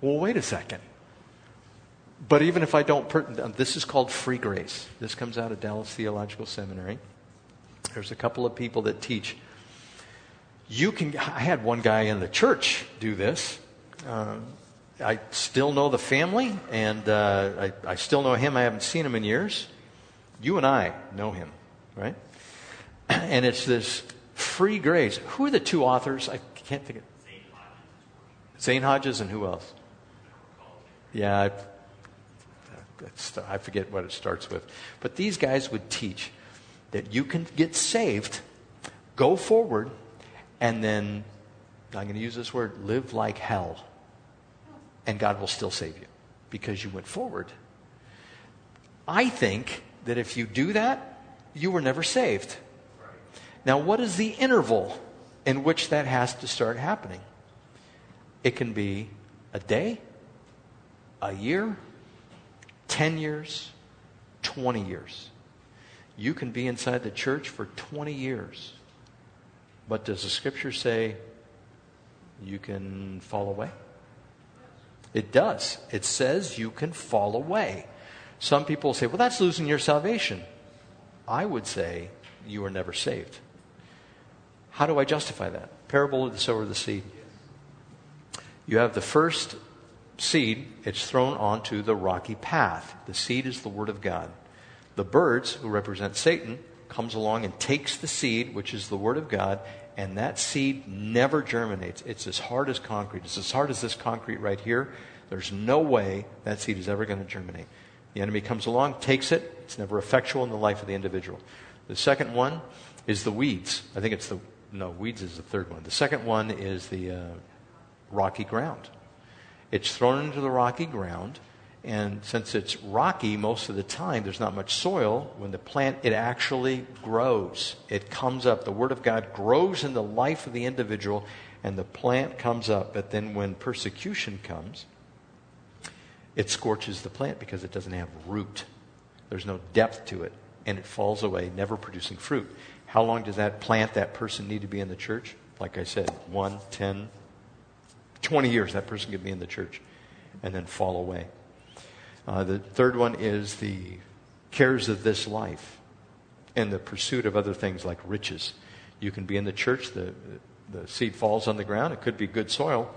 Well, wait a second. But even if I don't, per- this is called free grace. This comes out of Dallas Theological Seminary. There's a couple of people that teach. You can. I had one guy in the church do this. Uh, I still know the family, and uh, I, I still know him. I haven't seen him in years. You and I know him, right? And it's this free grace. Who are the two authors? I can't think of. Zane Hodges and who else? Yeah, I, I forget what it starts with. But these guys would teach that you can get saved, go forward, and then, I'm going to use this word, live like hell. And God will still save you because you went forward. I think that if you do that, you were never saved. Now, what is the interval in which that has to start happening? It can be a day, a year, 10 years, 20 years. You can be inside the church for 20 years. But does the scripture say you can fall away? It does. It says you can fall away. Some people say, well, that's losing your salvation. I would say you were never saved. How do I justify that? Parable of the sower of the seed. You have the first seed, it's thrown onto the rocky path. The seed is the Word of God. The birds, who represent Satan, comes along and takes the seed, which is the Word of God, and that seed never germinates. It's as hard as concrete. It's as hard as this concrete right here. There's no way that seed is ever going to germinate. The enemy comes along, takes it. It's never effectual in the life of the individual. The second one is the weeds. I think it's the, no, weeds is the third one. The second one is the, uh, rocky ground. It's thrown into the rocky ground, and since it's rocky most of the time, there's not much soil. When the plant, it actually grows. It comes up. The Word of God grows in the life of the individual, and the plant comes up. But then when persecution comes, it scorches the plant because it doesn't have root. There's no depth to it, and it falls away, never producing fruit. How long does that plant, that person need to be in the church? Like I said, one, ten, 20 years that person could be in the church and then fall away. Uh, the third one is the cares of this life and the pursuit of other things like riches. You can be in the church, the, the seed falls on the ground, it could be good soil,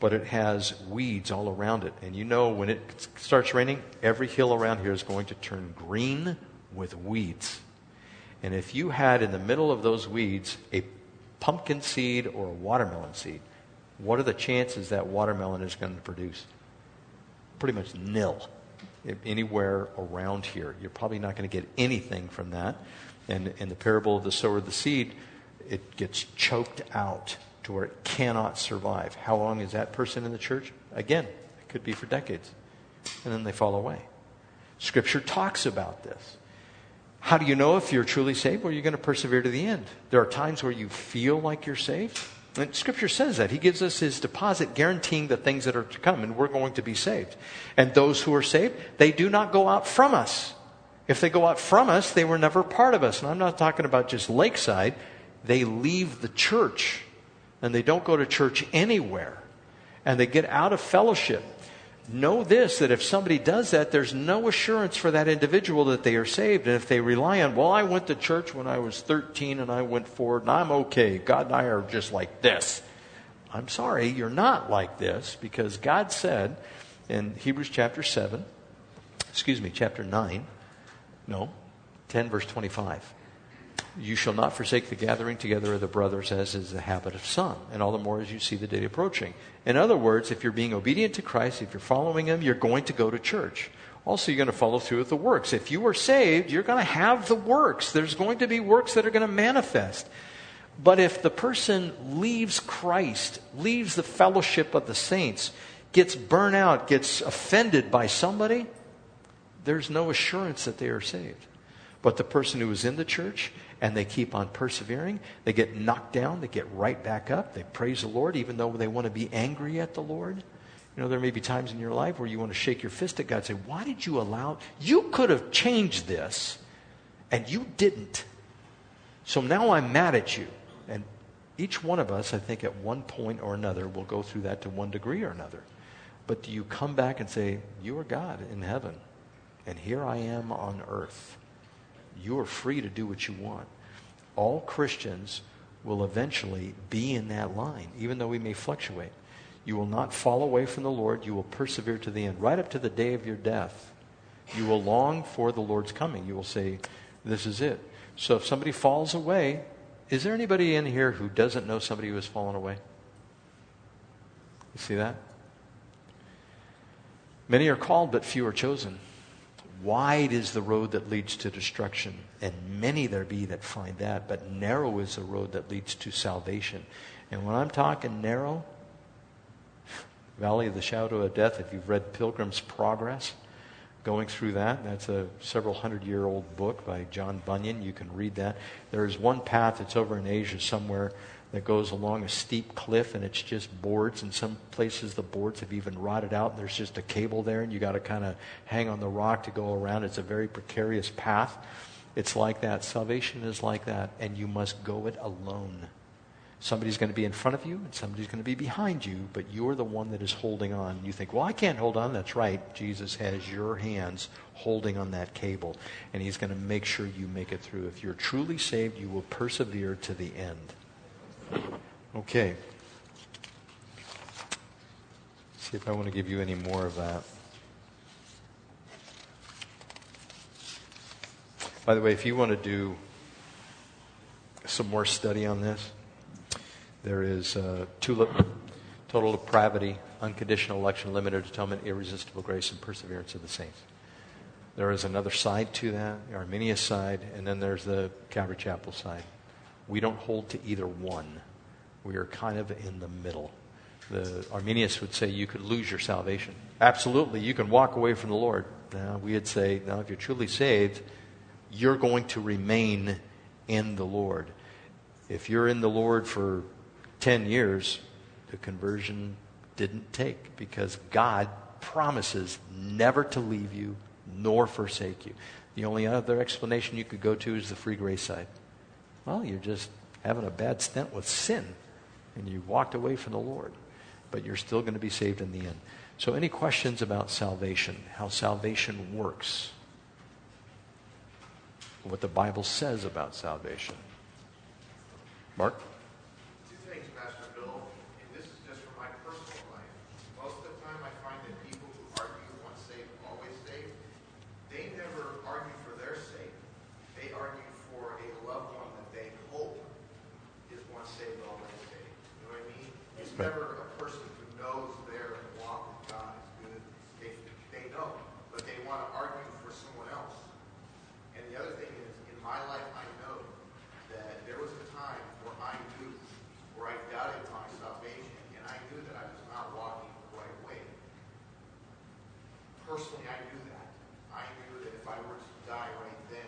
but it has weeds all around it. And you know when it starts raining, every hill around here is going to turn green with weeds. And if you had in the middle of those weeds a pumpkin seed or a watermelon seed, what are the chances that watermelon is going to produce? Pretty much nil. anywhere around here. You're probably not going to get anything from that. And in the parable of the sower of the seed, it gets choked out to where it cannot survive. How long is that person in the church? Again, it could be for decades. And then they fall away. Scripture talks about this. How do you know if you're truly saved? Well, you're going to persevere to the end. There are times where you feel like you're saved. And Scripture says that. He gives us His deposit guaranteeing the things that are to come, and we're going to be saved. And those who are saved, they do not go out from us. If they go out from us, they were never part of us. And I'm not talking about just Lakeside. They leave the church, and they don't go to church anywhere. And they get out of fellowship know this that if somebody does that, there's no assurance for that individual that they are saved. And if they rely on, well, I went to church when I was 13 and I went forward and I'm okay. God and I are just like this. I'm sorry, you're not like this because God said in Hebrews chapter 7, excuse me, chapter 9, no, 10, verse 25. You shall not forsake the gathering together of the brothers, as is the habit of some, and all the more as you see the day approaching. In other words, if you're being obedient to Christ, if you're following Him, you're going to go to church. Also, you're going to follow through with the works. If you are saved, you're going to have the works. There's going to be works that are going to manifest. But if the person leaves Christ, leaves the fellowship of the saints, gets burnt out, gets offended by somebody, there's no assurance that they are saved. But the person who is in the church and they keep on persevering. They get knocked down, they get right back up, they praise the Lord, even though they want to be angry at the Lord. You know, there may be times in your life where you want to shake your fist at God and say, Why did you allow? You could have changed this, and you didn't. So now I'm mad at you. And each one of us, I think, at one point or another, will go through that to one degree or another. But do you come back and say, You are God in heaven, and here I am on earth? You are free to do what you want. All Christians will eventually be in that line, even though we may fluctuate. You will not fall away from the Lord. You will persevere to the end, right up to the day of your death. You will long for the Lord's coming. You will say, This is it. So if somebody falls away, is there anybody in here who doesn't know somebody who has fallen away? You see that? Many are called, but few are chosen. Wide is the road that leads to destruction, and many there be that find that, but narrow is the road that leads to salvation. And when I'm talking narrow, Valley of the Shadow of Death, if you've read Pilgrim's Progress, going through that, that's a several hundred year old book by John Bunyan. You can read that. There's one path that's over in Asia somewhere that goes along a steep cliff and it's just boards. In some places, the boards have even rotted out and there's just a cable there and you got to kind of hang on the rock to go around. It's a very precarious path. It's like that. Salvation is like that, and you must go it alone. Somebody's going to be in front of you and somebody's going to be behind you, but you're the one that is holding on. You think, well, I can't hold on. That's right. Jesus has your hands holding on that cable, and he's going to make sure you make it through. If you're truly saved, you will persevere to the end. Okay. See if I want to give you any more of that. By the way, if you want to do some more study on this, there is uh, TULIP, total depravity, unconditional election, limited atonement, irresistible grace, and perseverance of the saints. There is another side to that, the side, and then there's the Calvary Chapel side. We don't hold to either one. We are kind of in the middle. The Arminius would say you could lose your salvation. Absolutely, you can walk away from the Lord. Now, we would say, now, if you're truly saved, you're going to remain in the Lord. If you're in the Lord for 10 years, the conversion didn't take because God promises never to leave you nor forsake you. The only other explanation you could go to is the free grace side. Well, you're just having a bad stint with sin and you walked away from the Lord, but you're still going to be saved in the end. So, any questions about salvation, how salvation works, what the Bible says about salvation? Mark? never a person who knows their walk with God is good. They, they know, but they personally, I knew that. I knew that if I were to die right then,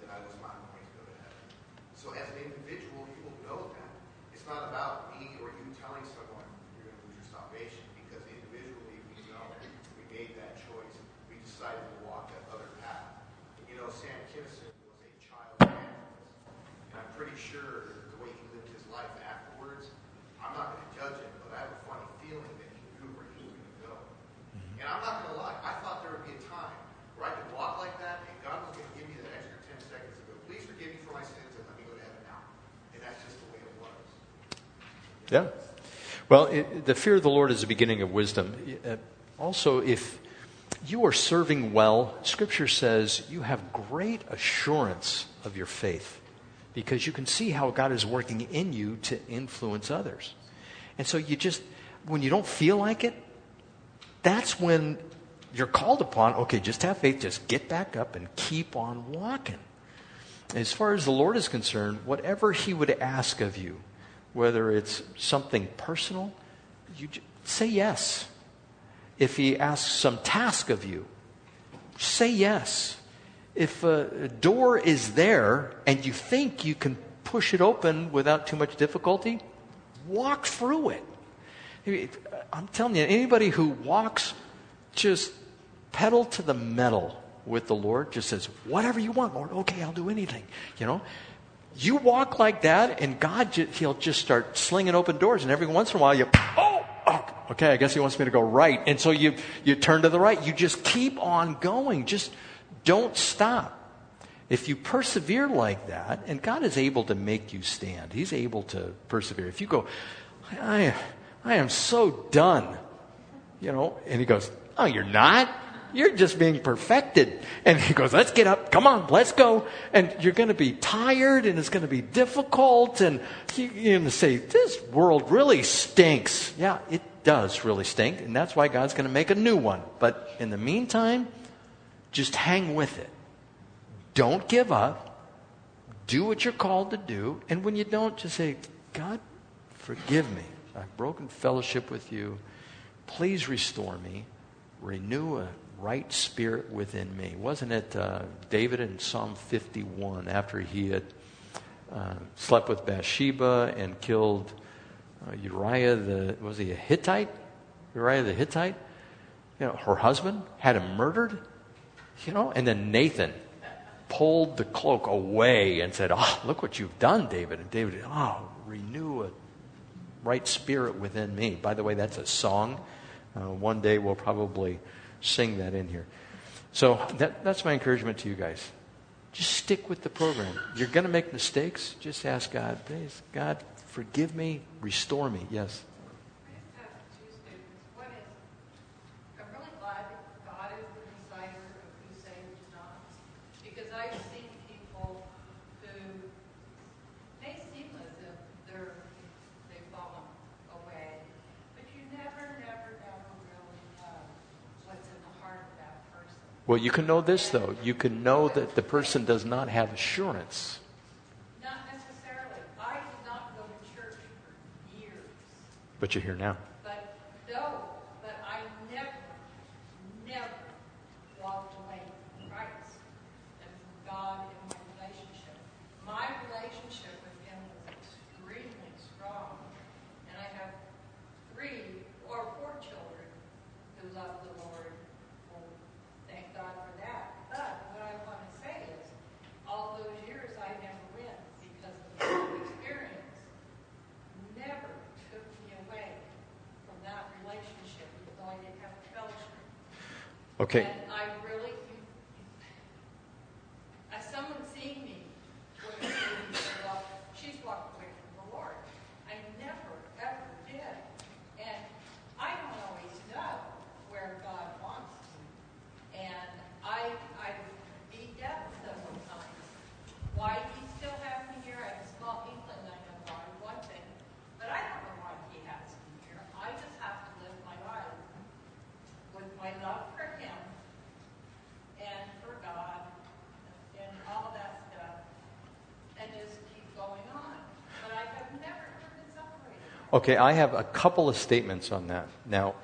that I was not going to go to heaven. So as an individual, you will know that. It's not about me or you telling someone you're going to lose your salvation, because individually we know we made that choice. We decided to walk that other path. You know, Sam Kinison was a child evangelist, and I'm pretty sure the way he lived his life afterwards, I'm not going to judge him, but I have a funny feeling that he knew where he was going to go. And I'm not going to lie, I thought there would be a time where I could walk like that, and God was going to give me that extra 10 seconds to go, please forgive me for my sins and let me go to heaven now. And that's just the way it was. Yeah. Well, it, the fear of the Lord is the beginning of wisdom. Uh, Also, if you are serving well, Scripture says you have great assurance of your faith because you can see how God is working in you to influence others. And so you just, when you don't feel like it, that's when you're called upon, okay, just have faith, just get back up and keep on walking. As far as the Lord is concerned, whatever He would ask of you, whether it's something personal, you say yes. If He asks some task of you, say yes. If a door is there and you think you can push it open without too much difficulty, walk through it. I'm telling you, anybody who walks just pedal to the metal with the Lord, just says, whatever you want, Lord, okay, I'll do anything. You know, you walk like that, and God, He'll just start slinging open doors, and every once in a while you, oh, oh, okay, I guess He wants me to go right. And so you, you turn to the right. You just keep on going. Just don't stop. If you persevere like that, and God is able to make you stand, He's able to persevere. If you go, I, I am so done, you know, and He goes, Oh, you're not? You're just being perfected. And He goes, Let's get up. Come on, let's go. And you're going to be tired, and it's going to be difficult, and you- you're going to say, This world really stinks. Yeah, it does really stink, and that's why God's going to make a new one. But in the meantime, just hang with it. Don't give up. Do what you're called to do. And when you don't, just say, God, forgive me. I've broken fellowship with you. Please restore me. Renew a right spirit within me. Wasn't it uh, David in Psalm 51 after he had uh, slept with Bathsheba and killed uh, Uriah the, was he a Hittite? Uriah the Hittite? You know, her husband had him murdered. You know, and then Nathan pulled the cloak away and said, Oh, look what you've done, David. And David, oh, renew a right spirit within me. By the way, that's a song. Uh, one day we'll probably sing that in here. So that, that's my encouragement to you guys. Just stick with the program. You're going to make mistakes. Just ask God, please, God, forgive me, restore me. Yes. I just have two statements. One is, I'm really glad that God is the decider of who's saved and not. Because I've seen people who, they seem as if they're, they've fallen away. But you never, never, never really know what's in the heart of that person. Well, you can know this, though. You can know that the person does not have assurance. Not necessarily. I did not go to church for years. But you're here now. But no, but I never, never walked away from Christ and from God in my relationship. My relationship with Him was extremely strong, and I have three or four children who love the Lord. Well, thank God for that. But what I want to say is, all those years I never went because of the experience never took me away from that relationship, even though I didn't have a fellowship. Okay. And I really, you- as someone seeing me, would have said, well, she's walked away from the Lord. I never, ever did. And I don't always know where God wants me. And I, I would be deaf several times. Why he still has me here, I have a small inkling I know why, one thing. But I don't know why he has me here. I just have to live my life with my love for him and for God and all that stuff and just keep going on. But I have never been separated. Okay, I have a couple of statements on that. Now,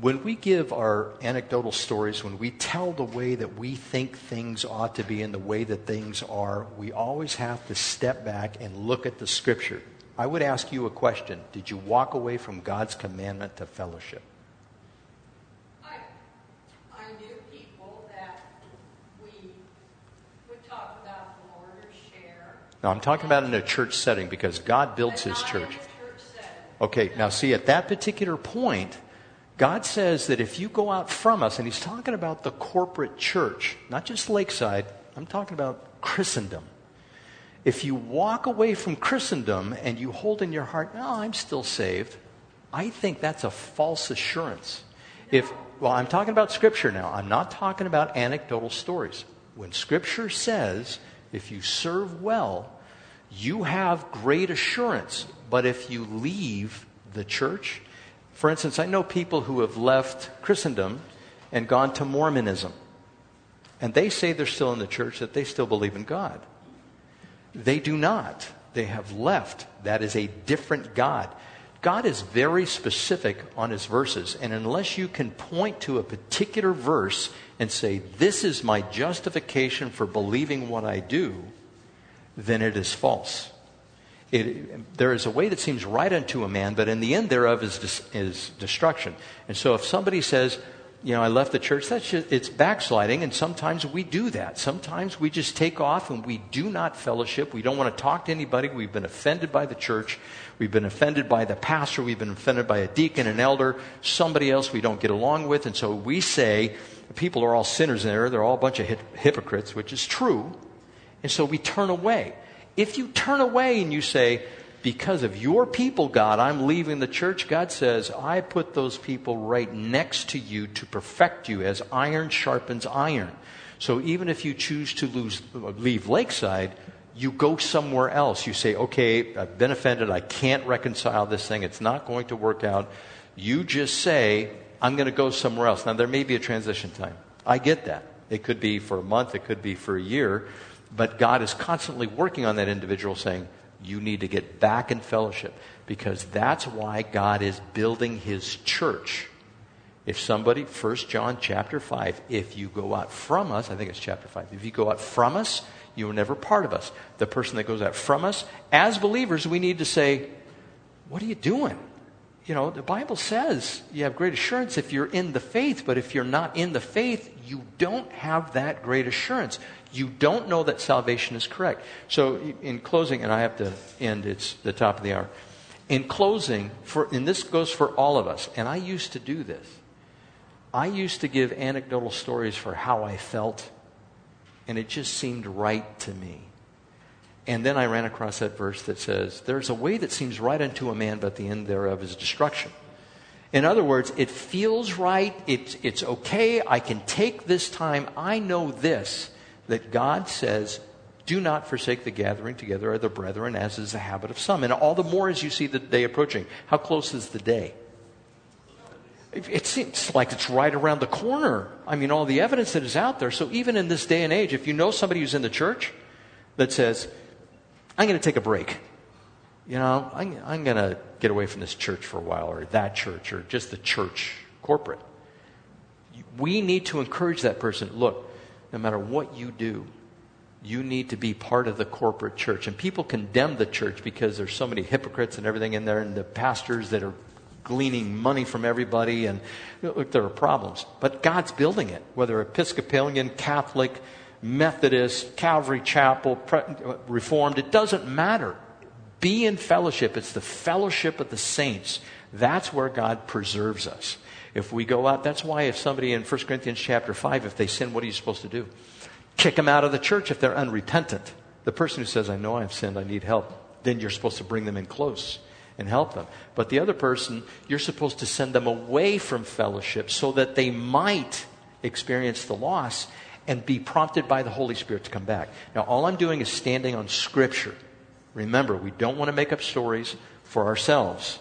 when we give our anecdotal stories, when we tell the way that we think things ought to be and the way that things are, we always have to step back and look at the scripture. I would ask you a question Did you walk away from God's commandment to fellowship? I, I knew people that we would talk about the Lord or share. Now, I'm talking about in a church setting because God builds his church. in a church setting. Okay, now see, at that particular point, God says that if you go out from us, and He's talking about the corporate church, not just Lakeside, I'm talking about Christendom. If you walk away from Christendom and you hold in your heart, no, I'm still saved, I think that's a false assurance. If, well, I'm talking about Scripture now, I'm not talking about anecdotal stories. When Scripture says, if you serve well, you have great assurance. But if you leave the church, for instance, I know people who have left Christendom and gone to Mormonism. And they say they're still in the church, that they still believe in God. They do not. They have left. That is a different God. God is very specific on his verses. And unless you can point to a particular verse and say, This is my justification for believing what I do, then it is false. It, there is a way that seems right unto a man, but in the end thereof is, is destruction. And so if somebody says, you know, I left the church, that's just, it's backsliding, and sometimes we do that. Sometimes we just take off and we do not fellowship. We don't want to talk to anybody. We've been offended by the church. We've been offended by the pastor. We've been offended by a deacon, an elder, somebody else we don't get along with. And so we say, people are all sinners there. They're all a bunch of hypocrites, which is true. And so we turn away. If you turn away and you say, because of your people, God, I'm leaving the church, God says, I put those people right next to you to perfect you as iron sharpens iron. So even if you choose to lose, leave Lakeside, you go somewhere else. You say, okay, I've been offended. I can't reconcile this thing. It's not going to work out. You just say, I'm going to go somewhere else. Now, there may be a transition time. I get that. It could be for a month, it could be for a year. But God is constantly working on that individual saying, you need to get back in fellowship because that's why God is building his church. If somebody, 1 John chapter 5, if you go out from us, I think it's chapter 5, if you go out from us, you are never part of us. The person that goes out from us, as believers, we need to say, What are you doing? You know, the Bible says you have great assurance if you're in the faith, but if you're not in the faith, you don't have that great assurance you don't know that salvation is correct. So, in closing, and I have to end, it's the top of the hour. In closing, for, and this goes for all of us, and I used to do this. I used to give anecdotal stories for how I felt, and it just seemed right to me. And then I ran across that verse that says, There's a way that seems right unto a man, but the end thereof is destruction. In other words, it feels right, it's, it's okay, I can take this time, I know this that God says, do not forsake the gathering together of the brethren, as is the habit of some. And all the more as you see the day approaching. How close is the day? It seems like it's right around the corner. I mean, all the evidence that is out there. So even in this day and age, if you know somebody who's in the church that says, I'm going to take a break. You know, I'm, I'm going to get away from this church for a while, or that church, or just the church corporate. We need to encourage that person. Look, no matter what you do, you need to be part of the corporate church. And people condemn the church because there's so many hypocrites and everything in there, and the pastors that are gleaning money from everybody. And look, there are problems. But God's building it, whether Episcopalian, Catholic, Methodist, Calvary Chapel, Reformed, it doesn't matter. Be in fellowship. It's the fellowship of the saints. That's where God preserves us. If we go out, that's why if somebody in 1 Corinthians chapter 5, if they sin, what are you supposed to do? Kick them out of the church if they're unrepentant. The person who says, I know I've sinned, I need help, then you're supposed to bring them in close and help them. But the other person, you're supposed to send them away from fellowship so that they might experience the loss and be prompted by the Holy Spirit to come back. Now, all I'm doing is standing on Scripture. Remember, we don't want to make up stories for ourselves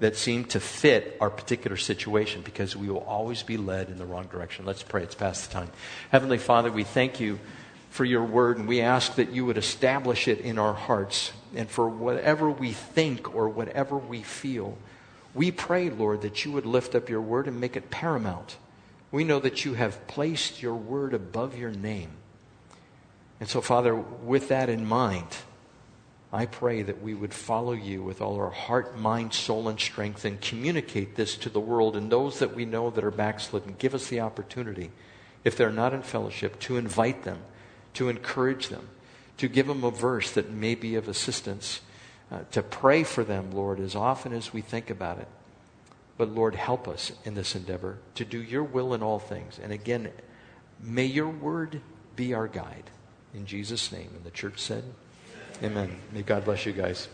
that seem to fit our particular situation because we will always be led in the wrong direction. Let's pray. It's past the time. Heavenly Father, we thank you for your word and we ask that you would establish it in our hearts. And for whatever we think or whatever we feel, We pray, Lord, that you would lift up your word and make it paramount. We know that you have placed your word above your name. And so, Father, with that in mind, I pray that we would follow you with all our heart, mind, soul, and strength and communicate this to the world and those that we know that are backslidden. Give us the opportunity, if they're not in fellowship, to invite them, to encourage them, to give them a verse that may be of assistance, uh, to pray for them, Lord, as often as we think about it. But Lord, help us in this endeavor to do your will in all things. And again, may your word be our guide. In Jesus' name. And the church said, Amen. May God bless you guys.